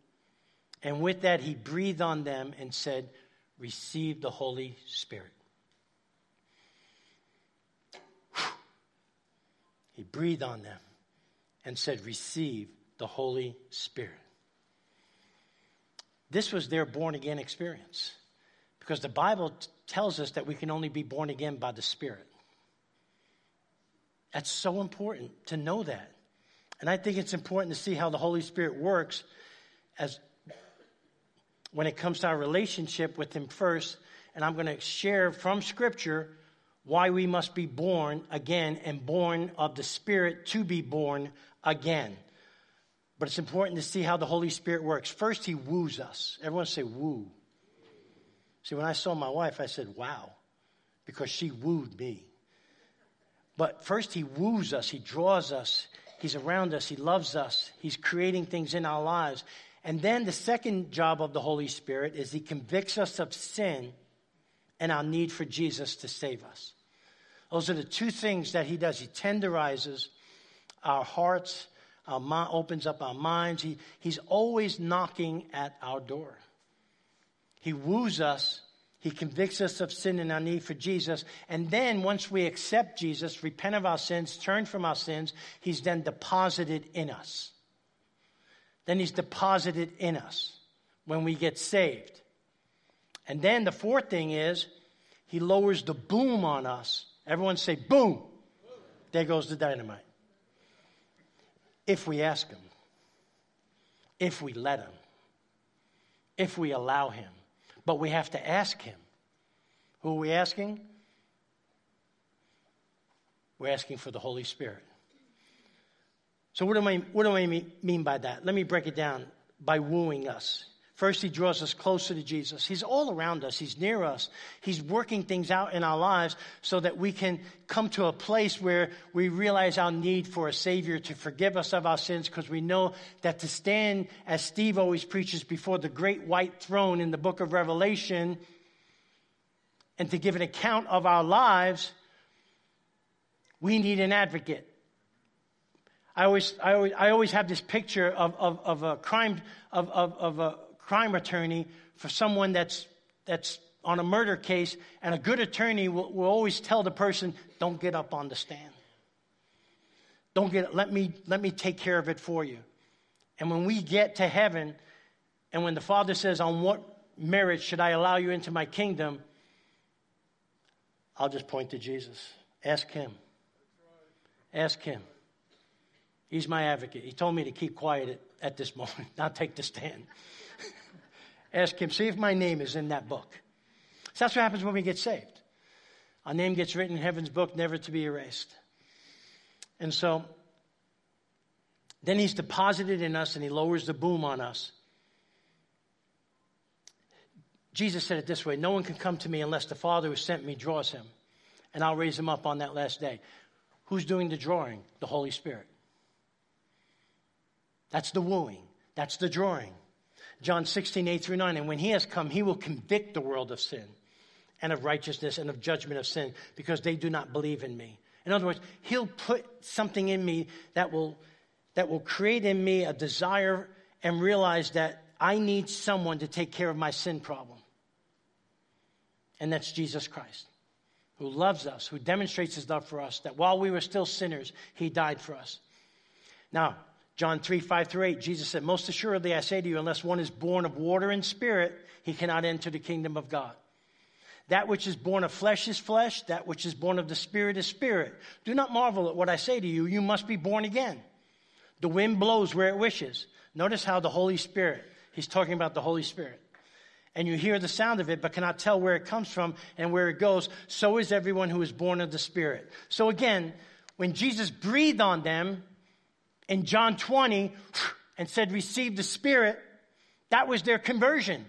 And with that, he breathed on them and said, Receive the Holy Spirit. He breathed on them and said, Receive the Holy Spirit. This was their born again experience because the Bible t- tells us that we can only be born again by the Spirit. That's so important to know that. And I think it's important to see how the Holy Spirit works as when it comes to our relationship with Him first. And I'm going to share from Scripture why we must be born again and born of the Spirit to be born again. But it's important to see how the Holy Spirit works. First, He woos us. Everyone say, woo. See, when I saw my wife, I said, wow, because she wooed me. But first, He woos us, He draws us, He's around us, He loves us, He's creating things in our lives. And then the second job of the Holy Spirit is He convicts us of sin and our need for Jesus to save us. Those are the two things that He does. He tenderizes our hearts our mind, opens up our minds. He, he's always knocking at our door. He woos us. He convicts us of sin and our need for Jesus. And then once we accept Jesus, repent of our sins, turn from our sins, he's then deposited in us. Then he's deposited in us when we get saved. And then the fourth thing is he lowers the boom on us. Everyone say boom. There goes the dynamite if we ask Him, if we let Him, if we allow Him. But we have to ask Him. Who are we asking? We're asking for the Holy Spirit. So, what do I, what do I mean by that? Let me break it down by wooing us. First, he draws us closer to Jesus. He's all around us. He's near us. He's working things out in our lives so that we can come to a place where we realize our need for a Savior to forgive us of our sins because we know that to stand, as Steve always preaches, before the great white throne in the book of Revelation and to give an account of our lives, we need an advocate. I always, I always, I always have this picture of, of, of a crime, of, of, of a crime attorney for someone that's, that's on a murder case, and a good attorney will, will always tell the person, don't get up on the stand. Don't get, let me, let me take care of it for you. And when we get to heaven, and when the Father says, on what merit should I allow you into my kingdom? I'll just point to Jesus. Ask him. Ask him. He's my advocate. He told me to keep quiet at, at this moment, not take the stand. Ask him, see if my name is in that book. So that's what happens when we get saved. Our name gets written in heaven's book, never to be erased. And so then he's deposited in us and he lowers the boom on us. Jesus said it this way No one can come to me unless the Father who sent me draws him, and I'll raise him up on that last day. Who's doing the drawing? The Holy Spirit. That's the wooing, that's the drawing. John 16, 8 through 9. And when he has come, he will convict the world of sin and of righteousness and of judgment of sin because they do not believe in me. In other words, he'll put something in me that will, that will create in me a desire and realize that I need someone to take care of my sin problem. And that's Jesus Christ, who loves us, who demonstrates his love for us, that while we were still sinners, he died for us. Now, John 3, 5 through 8, Jesus said, Most assuredly I say to you, unless one is born of water and spirit, he cannot enter the kingdom of God. That which is born of flesh is flesh, that which is born of the spirit is spirit. Do not marvel at what I say to you, you must be born again. The wind blows where it wishes. Notice how the Holy Spirit, he's talking about the Holy Spirit. And you hear the sound of it, but cannot tell where it comes from and where it goes. So is everyone who is born of the Spirit. So again, when Jesus breathed on them, in John 20 and said, Receive the Spirit, that was their conversion.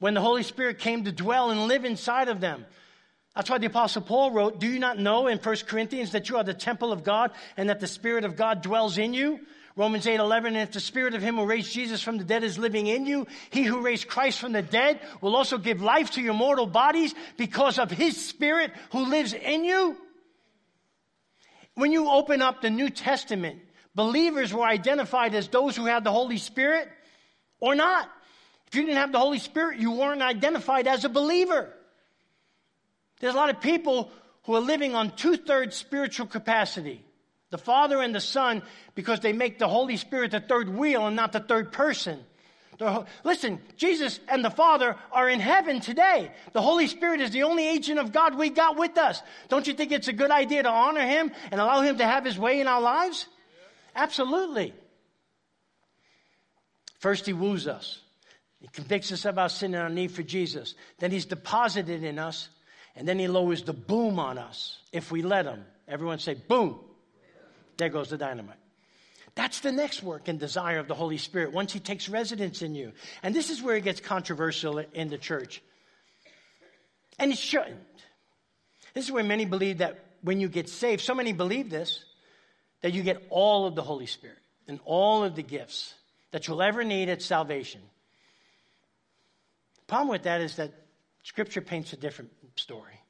when the Holy Spirit came to dwell and live inside of them. That's why the Apostle Paul wrote, Do you not know in 1 Corinthians that you are the temple of God and that the Spirit of God dwells in you? Romans 8 11, and if the Spirit of Him who raised Jesus from the dead is living in you, He who raised Christ from the dead will also give life to your mortal bodies because of His Spirit who lives in you. When you open up the New Testament, believers were identified as those who had the Holy Spirit or not. If you didn't have the Holy Spirit, you weren't identified as a believer. There's a lot of people who are living on two thirds spiritual capacity the Father and the Son because they make the Holy Spirit the third wheel and not the third person. The, listen, Jesus and the Father are in heaven today. The Holy Spirit is the only agent of God we got with us. Don't you think it's a good idea to honor Him and allow Him to have His way in our lives? Absolutely. First, He woos us. He convicts us of our sin and our need for Jesus. Then He's deposited in us, and then He lowers the boom on us if we let Him. Everyone say, boom. There goes the dynamite. That's the next work and desire of the Holy Spirit once He takes residence in you. And this is where it gets controversial in the church. And it shouldn't. This is where many believe that when you get saved, so many believe this, that you get all of the Holy Spirit and all of the gifts that you'll ever need at salvation. The problem with that is that Scripture paints a different story.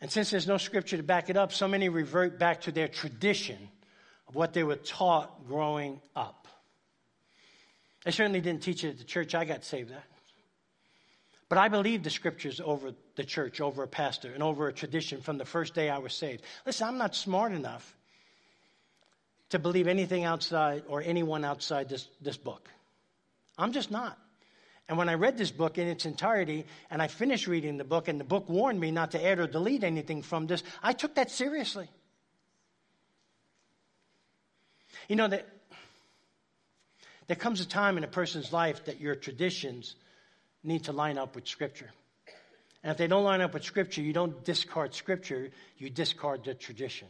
And since there's no scripture to back it up, so many revert back to their tradition of what they were taught growing up. I certainly didn't teach it at the church I got saved at. But I believe the scriptures over the church, over a pastor, and over a tradition from the first day I was saved. Listen, I'm not smart enough to believe anything outside or anyone outside this, this book. I'm just not. And when I read this book in its entirety and I finished reading the book and the book warned me not to add or delete anything from this, I took that seriously. You know that there comes a time in a person's life that your traditions need to line up with Scripture. And if they don't line up with Scripture, you don't discard Scripture, you discard the tradition.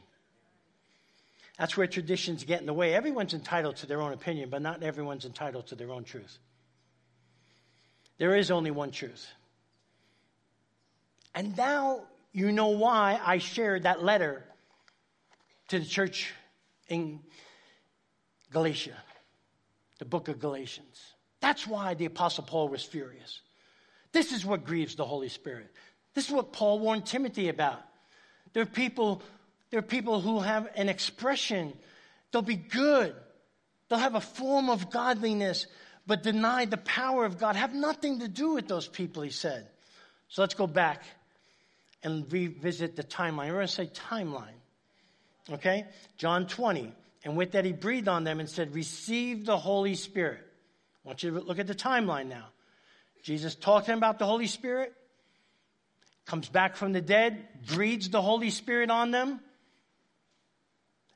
That's where traditions get in the way. Everyone's entitled to their own opinion, but not everyone's entitled to their own truth. There is only one truth. And now you know why I shared that letter to the church in Galatia, the book of Galatians. That's why the Apostle Paul was furious. This is what grieves the Holy Spirit. This is what Paul warned Timothy about. There are people, there are people who have an expression. They'll be good. They'll have a form of godliness, but deny the power of God have nothing to do with those people, he said. So let's go back and revisit the timeline. We're going to say timeline. Okay? John 20. And with that, he breathed on them and said, Receive the Holy Spirit. I want you to look at the timeline now. Jesus talking about the Holy Spirit, comes back from the dead, breathes the Holy Spirit on them.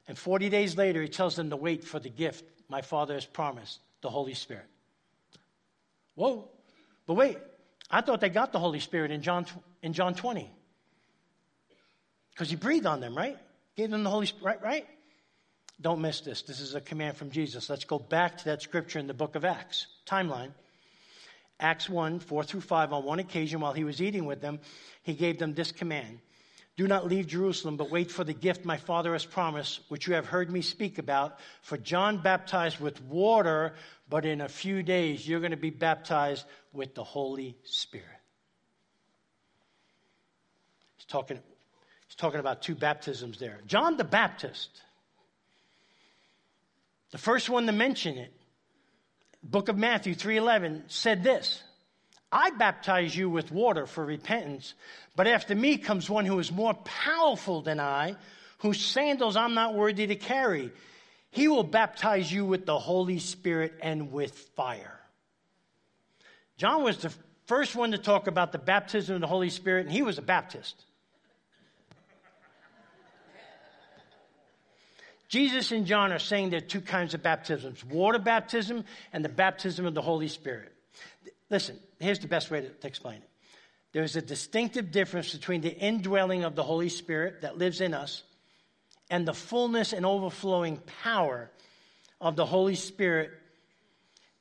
And 40 days later, he tells them to wait for the gift my Father has promised, the Holy Spirit. Whoa. But wait, I thought they got the Holy Spirit in John, in John 20. Because he breathed on them, right? Gave them the Holy Spirit, right? right? Don't miss this. This is a command from Jesus. Let's go back to that scripture in the book of Acts. Timeline. Acts 1, 4 through 5. On one occasion, while he was eating with them, he gave them this command Do not leave Jerusalem, but wait for the gift my Father has promised, which you have heard me speak about. For John baptized with water, but in a few days you're going to be baptized with the Holy Spirit. He's talking, he's talking about two baptisms there. John the Baptist, the first one to mention it, book of Matthew 3:11 said this, I baptize you with water for repentance, but after me comes one who is more powerful than I, whose sandals I'm not worthy to carry. He will baptize you with the Holy Spirit and with fire. John was the first one to talk about the baptism of the Holy Spirit, and he was a Baptist. Jesus and John are saying there are two kinds of baptisms water baptism and the baptism of the Holy Spirit. Listen, here's the best way to, to explain it there's a distinctive difference between the indwelling of the Holy Spirit that lives in us and the fullness and overflowing power of the Holy Spirit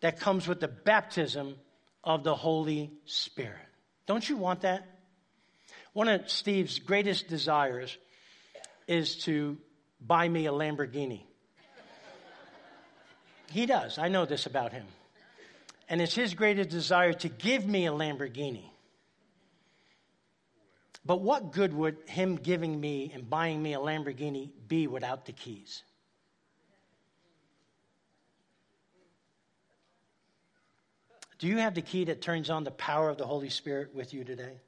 that comes with the baptism of the Holy Spirit. Don't you want that? One of Steve's greatest desires is to buy me a Lamborghini. He does. I know this about him. And it's his greatest desire to give me a Lamborghini. But what good would him giving me and buying me a Lamborghini be without the keys? Do you have the key that turns on the power of the Holy Spirit with you today?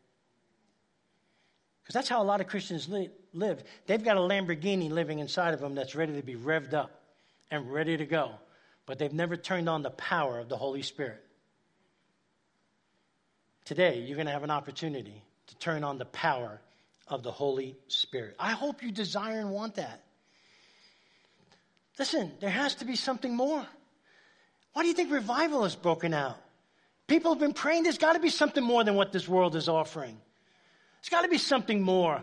Because that's how a lot of Christians li- live. They've got a Lamborghini living inside of them that's ready to be revved up and ready to go, but they've never turned on the power of the Holy Spirit. Today, you're going to have an opportunity to turn on the power of the Holy Spirit. I hope you desire and want that. Listen, there has to be something more. Why do you think revival has broken out? People have been praying there's got to be something more than what this world is offering. There's got to be something more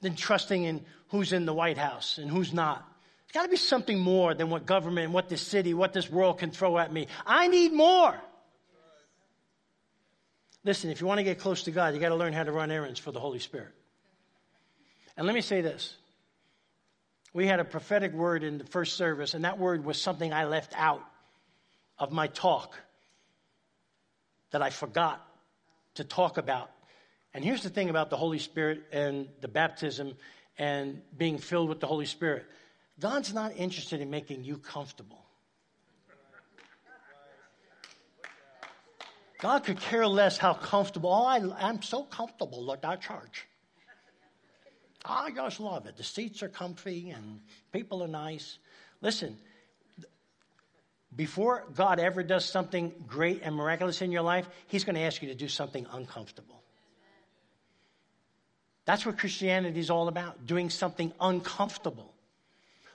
than trusting in who's in the White House and who's not. There's got to be something more than what government, what this city, what this world can throw at me. I need more. Listen, if you want to get close to God, you got to learn how to run errands for the Holy Spirit. And let me say this. We had a prophetic word in the first service, and that word was something I left out of my talk that I forgot to talk about. And here's the thing about the Holy Spirit and the baptism and being filled with the Holy Spirit God's not interested in making you comfortable. God could care less how comfortable. Oh, I, I'm so comfortable at that church. I just love it. The seats are comfy and people are nice. Listen, before God ever does something great and miraculous in your life, He's going to ask you to do something uncomfortable. That's what Christianity is all about doing something uncomfortable.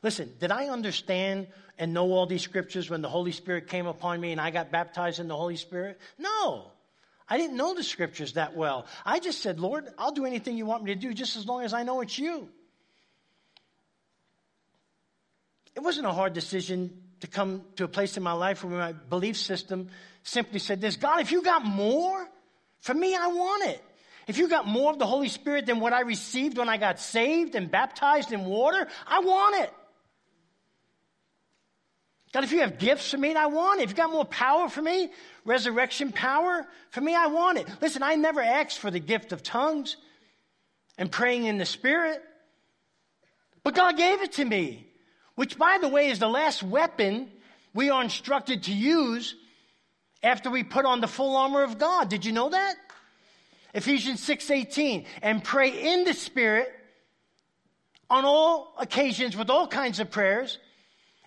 Listen, did I understand and know all these scriptures when the Holy Spirit came upon me and I got baptized in the Holy Spirit? No. I didn't know the scriptures that well. I just said, Lord, I'll do anything you want me to do just as long as I know it's you. It wasn't a hard decision to come to a place in my life where my belief system simply said this God, if you got more, for me, I want it. If you got more of the Holy Spirit than what I received when I got saved and baptized in water, I want it. God, if you have gifts for me, I want it. If you got more power for me, resurrection power, for me, I want it. Listen, I never asked for the gift of tongues and praying in the Spirit, but God gave it to me which, by the way, is the last weapon we are instructed to use after we put on the full armor of God. Did you know that? Ephesians 6:18 and pray in the spirit on all occasions with all kinds of prayers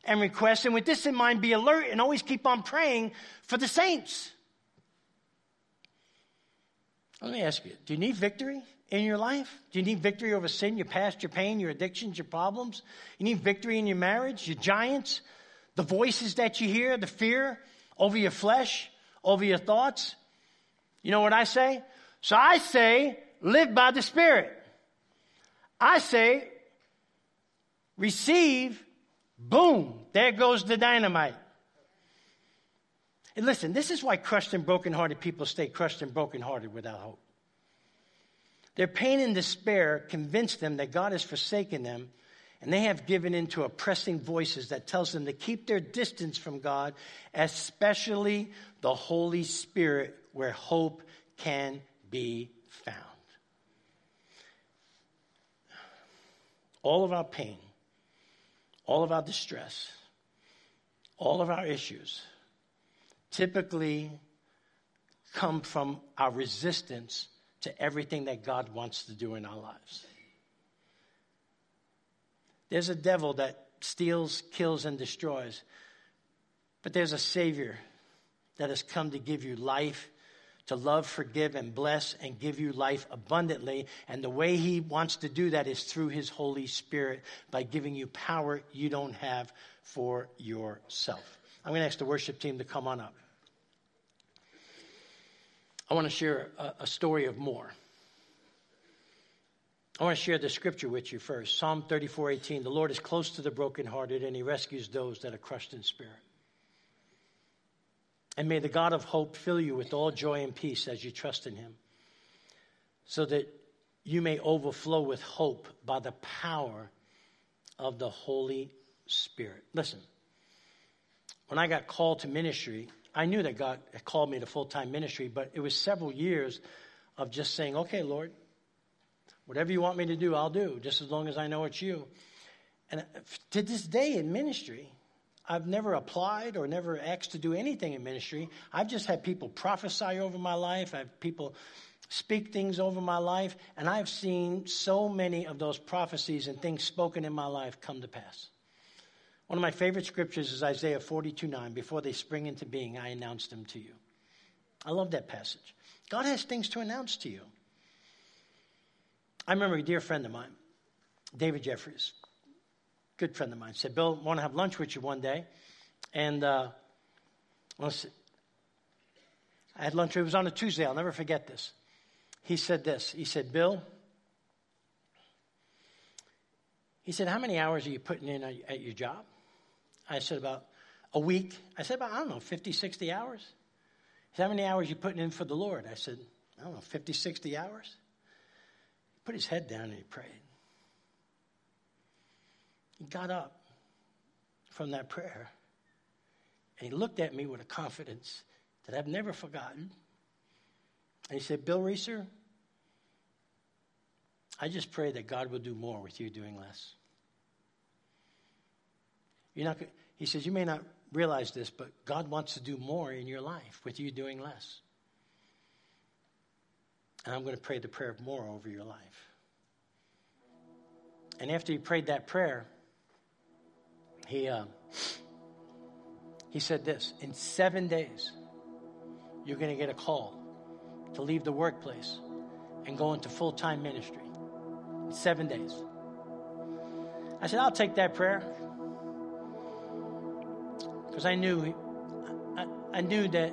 and requests and with this in mind be alert and always keep on praying for the saints. Let me ask you, do you need victory? in your life? Do you need victory over sin, your past, your pain, your addictions, your problems? You need victory in your marriage, your giants, the voices that you hear, the fear over your flesh, over your thoughts? You know what I say? So I say, live by the Spirit. I say, receive, boom, there goes the dynamite. And listen, this is why crushed and brokenhearted people stay crushed and brokenhearted without hope. Their pain and despair convince them that God has forsaken them, and they have given in to oppressing voices that tells them to keep their distance from God, especially the Holy Spirit, where hope can be found. All of our pain, all of our distress, all of our issues typically come from our resistance to everything that God wants to do in our lives. There's a devil that steals, kills, and destroys, but there's a Savior that has come to give you life, to love, forgive, and bless, and give you life abundantly. And the way He wants to do that is through His Holy Spirit by giving you power you don't have for yourself. I'm going to ask the worship team to come on up. I want to share a, story of more. I want to share the scripture with you first. Psalm 34:18. The Lord is close to the brokenhearted, and he rescues those that are crushed in spirit. And may the God of hope fill you with all joy and peace as you trust in him, so that you may overflow with hope by the power of the Holy Spirit. Listen, when I got called to ministry, I knew that God had called me to full time ministry, but it was several years of just saying, okay, Lord, whatever you want me to do, I'll do, just as long as I know it's you. And to this day in ministry, I've never applied or never asked to do anything in ministry. I've just had people prophesy over my life. I've people speak things over my life, and I've seen so many of those prophecies and things spoken in my life come to pass. One of my favorite scriptures is Isaiah 42 9. Before they spring into being, I announce them to you. I love that passage. God has things to announce to you. I remember a dear friend of mine, David Jeffries, good friend of mine, said, Bill, want to have lunch with you one day. And uh, I had lunch, it was on a Tuesday, I'll never forget this. He said this He said, Bill, he said, How many hours are you putting in at your job? I said, About a week. I said, About, I don't know, 50, 60 hours. He said, How many hours are you putting in for the Lord? I said, I don't know, 50, 60 hours. He put his head down and he prayed. He got up from that prayer and he looked at me with a confidence that I've never forgotten. And he said, Bill Reeser, I just pray that God will do more with you doing less. You're not, he says, You may not realize this, but God wants to do more in your life with you doing less. And I'm going to pray the prayer of more over your life. And after he prayed that prayer, he, uh, he said this In seven days, you're going to get a call to leave the workplace and go into full time ministry. In seven days. I said, I'll take that prayer because I knew I, I knew that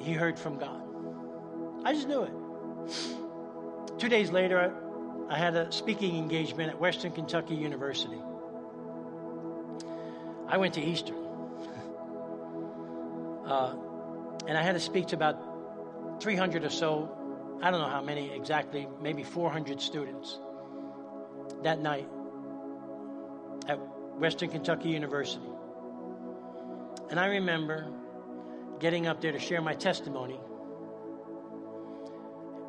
he heard from God. I just knew it. Two days later, I, I had a speaking engagement at Western Kentucky University. I went to Eastern. uh, and I had to speak to about 300 or so, I don't know how many exactly, maybe 400 students that night at Western Kentucky University. And I remember getting up there to share my testimony.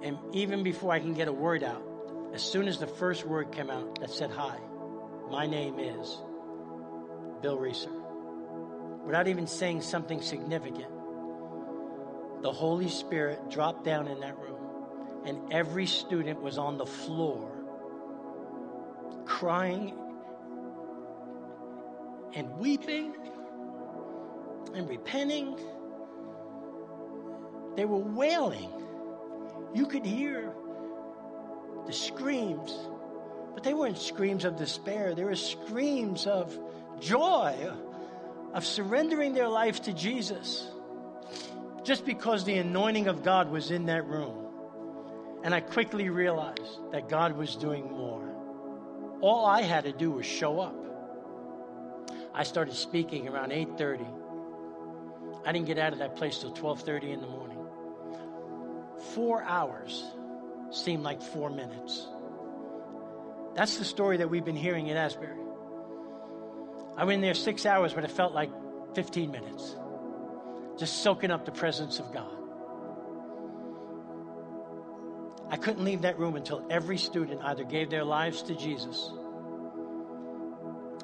And even before I can get a word out, as soon as the first word came out that said, Hi, my name is Bill Reeser, without even saying something significant, the Holy Spirit dropped down in that room, and every student was on the floor crying and weeping and repenting. They were wailing. You could hear the screams, but they weren't screams of despair. They were screams of joy, of surrendering their life to Jesus, just because the anointing of God was in that room. And I quickly realized that God was doing more. All I had to do was show up. I started speaking around 8:30 I didn't get out of that place till 12:30 in the morning. 4 hours seemed like 4 minutes. That's the story that we've been hearing in Asbury. I went in there 6 hours but it felt like 15 minutes. Just soaking up the presence of God. I couldn't leave that room until every student either gave their lives to Jesus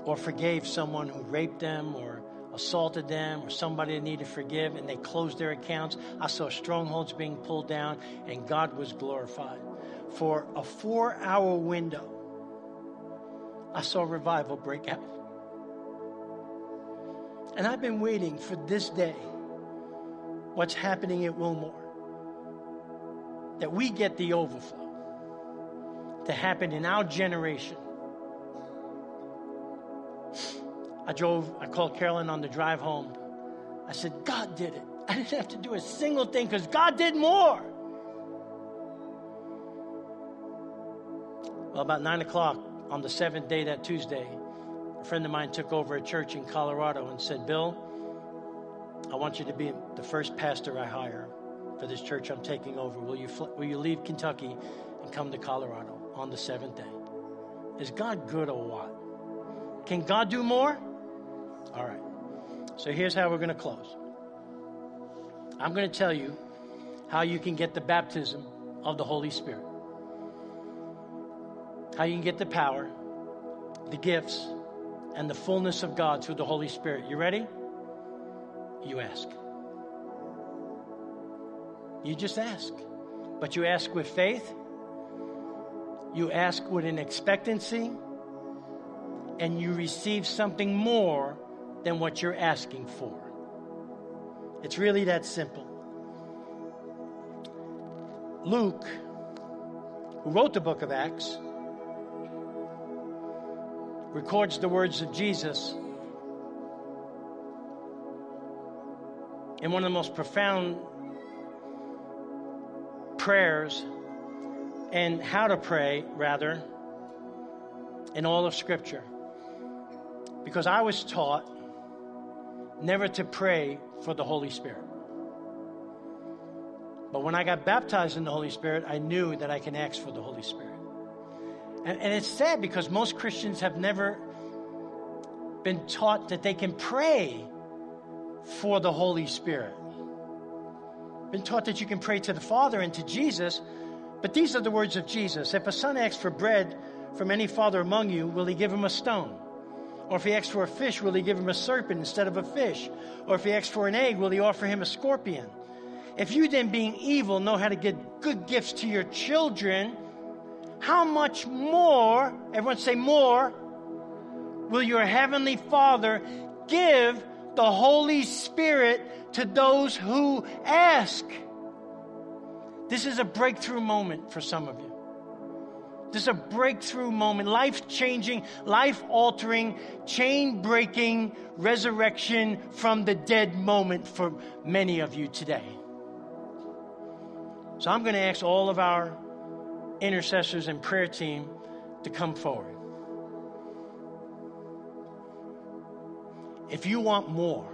or forgave someone who raped them or assaulted them or somebody that needed to forgive and they closed their accounts. I saw strongholds being pulled down and God was glorified. For a four hour window, I saw revival break out. And I've been waiting for this day, what's happening at Wilmore, that we get the overflow to happen in our generation I drove, I called Carolyn on the drive home. I said, God did it. I didn't have to do a single thing because God did more. Well, about nine o'clock on the seventh day, that Tuesday, a friend of mine took over a church in Colorado and said, Bill, I want you to be the first pastor I hire for this church I'm taking over. Will you, fl- will you leave Kentucky and come to Colorado on the seventh day? Is God good or what? Can God do more? All right. So here's how we're going to close. I'm going to tell you how you can get the baptism of the Holy Spirit, how you can get the power, the gifts, and the fullness of God through the Holy Spirit. You ready? You ask. You just ask. But you ask with faith, you ask with an expectancy, and you receive something more than what you're asking for. It's really that simple. Luke, who wrote the book of Acts, records the words of Jesus in one of the most profound prayers and how to pray, rather, in all of Scripture. Because I was taught never to pray for the Holy Spirit. But when I got baptized in the Holy Spirit, I knew that I can ask for the Holy Spirit. And, and it's sad because most Christians have never been taught that they can pray for the Holy Spirit. Been taught that you can pray to the Father and to Jesus, but these are the words of Jesus. If a son asks for bread from any father among you, will he give him a stone? Or if he asks for a fish, will he give him a serpent instead of a fish? Or if he asks for an egg, will he offer him a scorpion? If you then, being evil, know how to give good gifts to your children, how much more, everyone say more, will your heavenly Father give the Holy Spirit to those who ask? This is a breakthrough moment for some of you. This is a breakthrough moment, life changing, life altering, chain breaking resurrection from the dead moment for many of you today. So I'm going to ask all of our intercessors and prayer team to come forward. If you want more,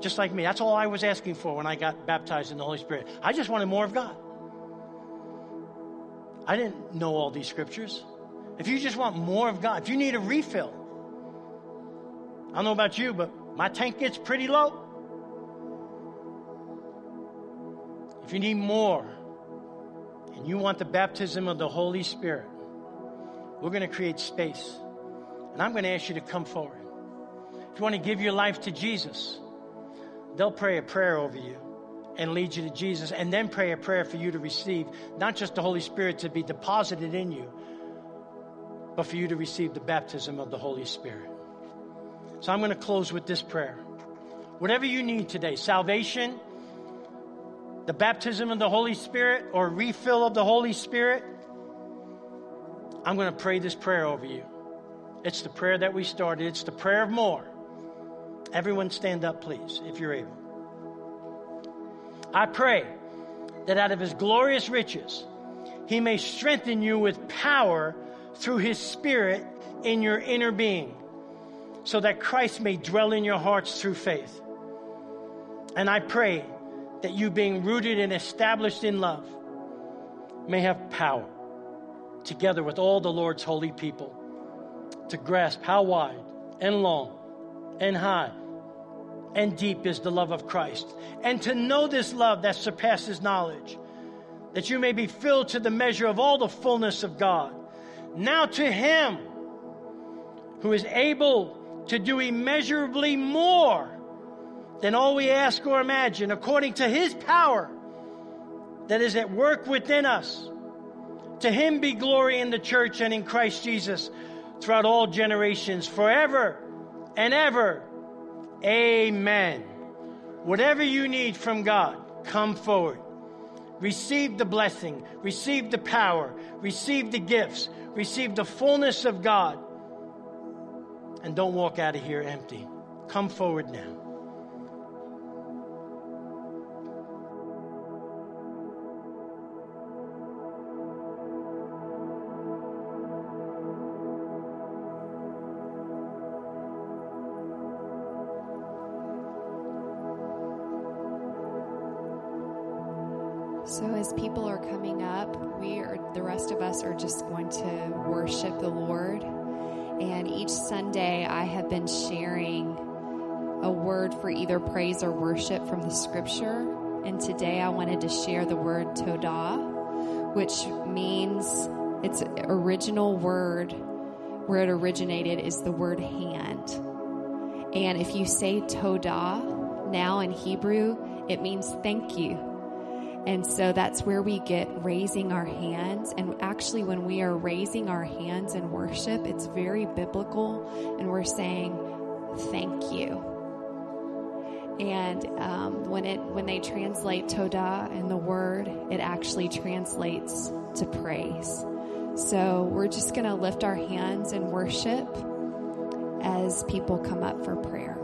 just like me, that's all I was asking for when I got baptized in the Holy Spirit. I just wanted more of God. I didn't know all these scriptures. If you just want more of God, if you need a refill, I don't know about you, but my tank gets pretty low. If you need more, and you want the baptism of the Holy Spirit, we're going to create space. And I'm going to ask you to come forward. If you want to give your life to Jesus, they'll pray a prayer over you and lead you to Jesus, and then pray a prayer for you to receive not just the Holy Spirit to be deposited in you, but for you to receive the baptism of the Holy Spirit. So I'm going to close with this prayer. Whatever you need today salvation, the baptism of the Holy Spirit, or refill of the Holy Spirit I'm going to pray this prayer over you. It's the prayer that we started, it's the prayer of more. Everyone stand up, please, if you're able. I pray that out of his glorious riches, he may strengthen you with power through his spirit in your inner being, so that Christ may dwell in your hearts through faith. And I pray that you, being rooted and established in love, may have power, together with all the Lord's holy people, to grasp how wide and long and high and deep is the love of Christ, and to know this love that surpasses knowledge, that you may be filled to the measure of all the fullness of God. Now to Him who is able to do immeasurably more than all we ask or imagine, according to His power that is at work within us. To Him be glory in the church and in Christ Jesus throughout all generations, forever and ever. Amen. Whatever you need from God, come forward. Receive the blessing, receive the power, receive the gifts, receive the fullness of God. And don't walk out of here empty. Come forward now. Praise or worship from the scripture. And today, I wanted to share the word todah, which means its original word, where it originated, is the word hand. And if you say todah now in Hebrew, it means thank you. And so that's where we get raising our hands. And actually, when we are raising our hands in worship, it's very biblical. And we're saying, thank you. And um, when it when they translate todah in the word, it actually translates to praise. So we're just going to lift our hands in worship as people come up for prayer.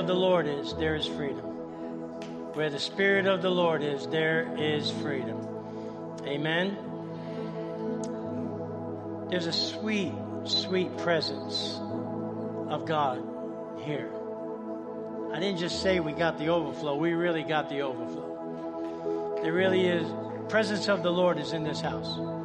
Of the Lord is, there is freedom. Where the Spirit of the Lord is, there is freedom. Amen. There's a sweet, sweet presence of God here. I didn't just say we got the overflow, we really got the overflow. There really is presence of the Lord is in this house.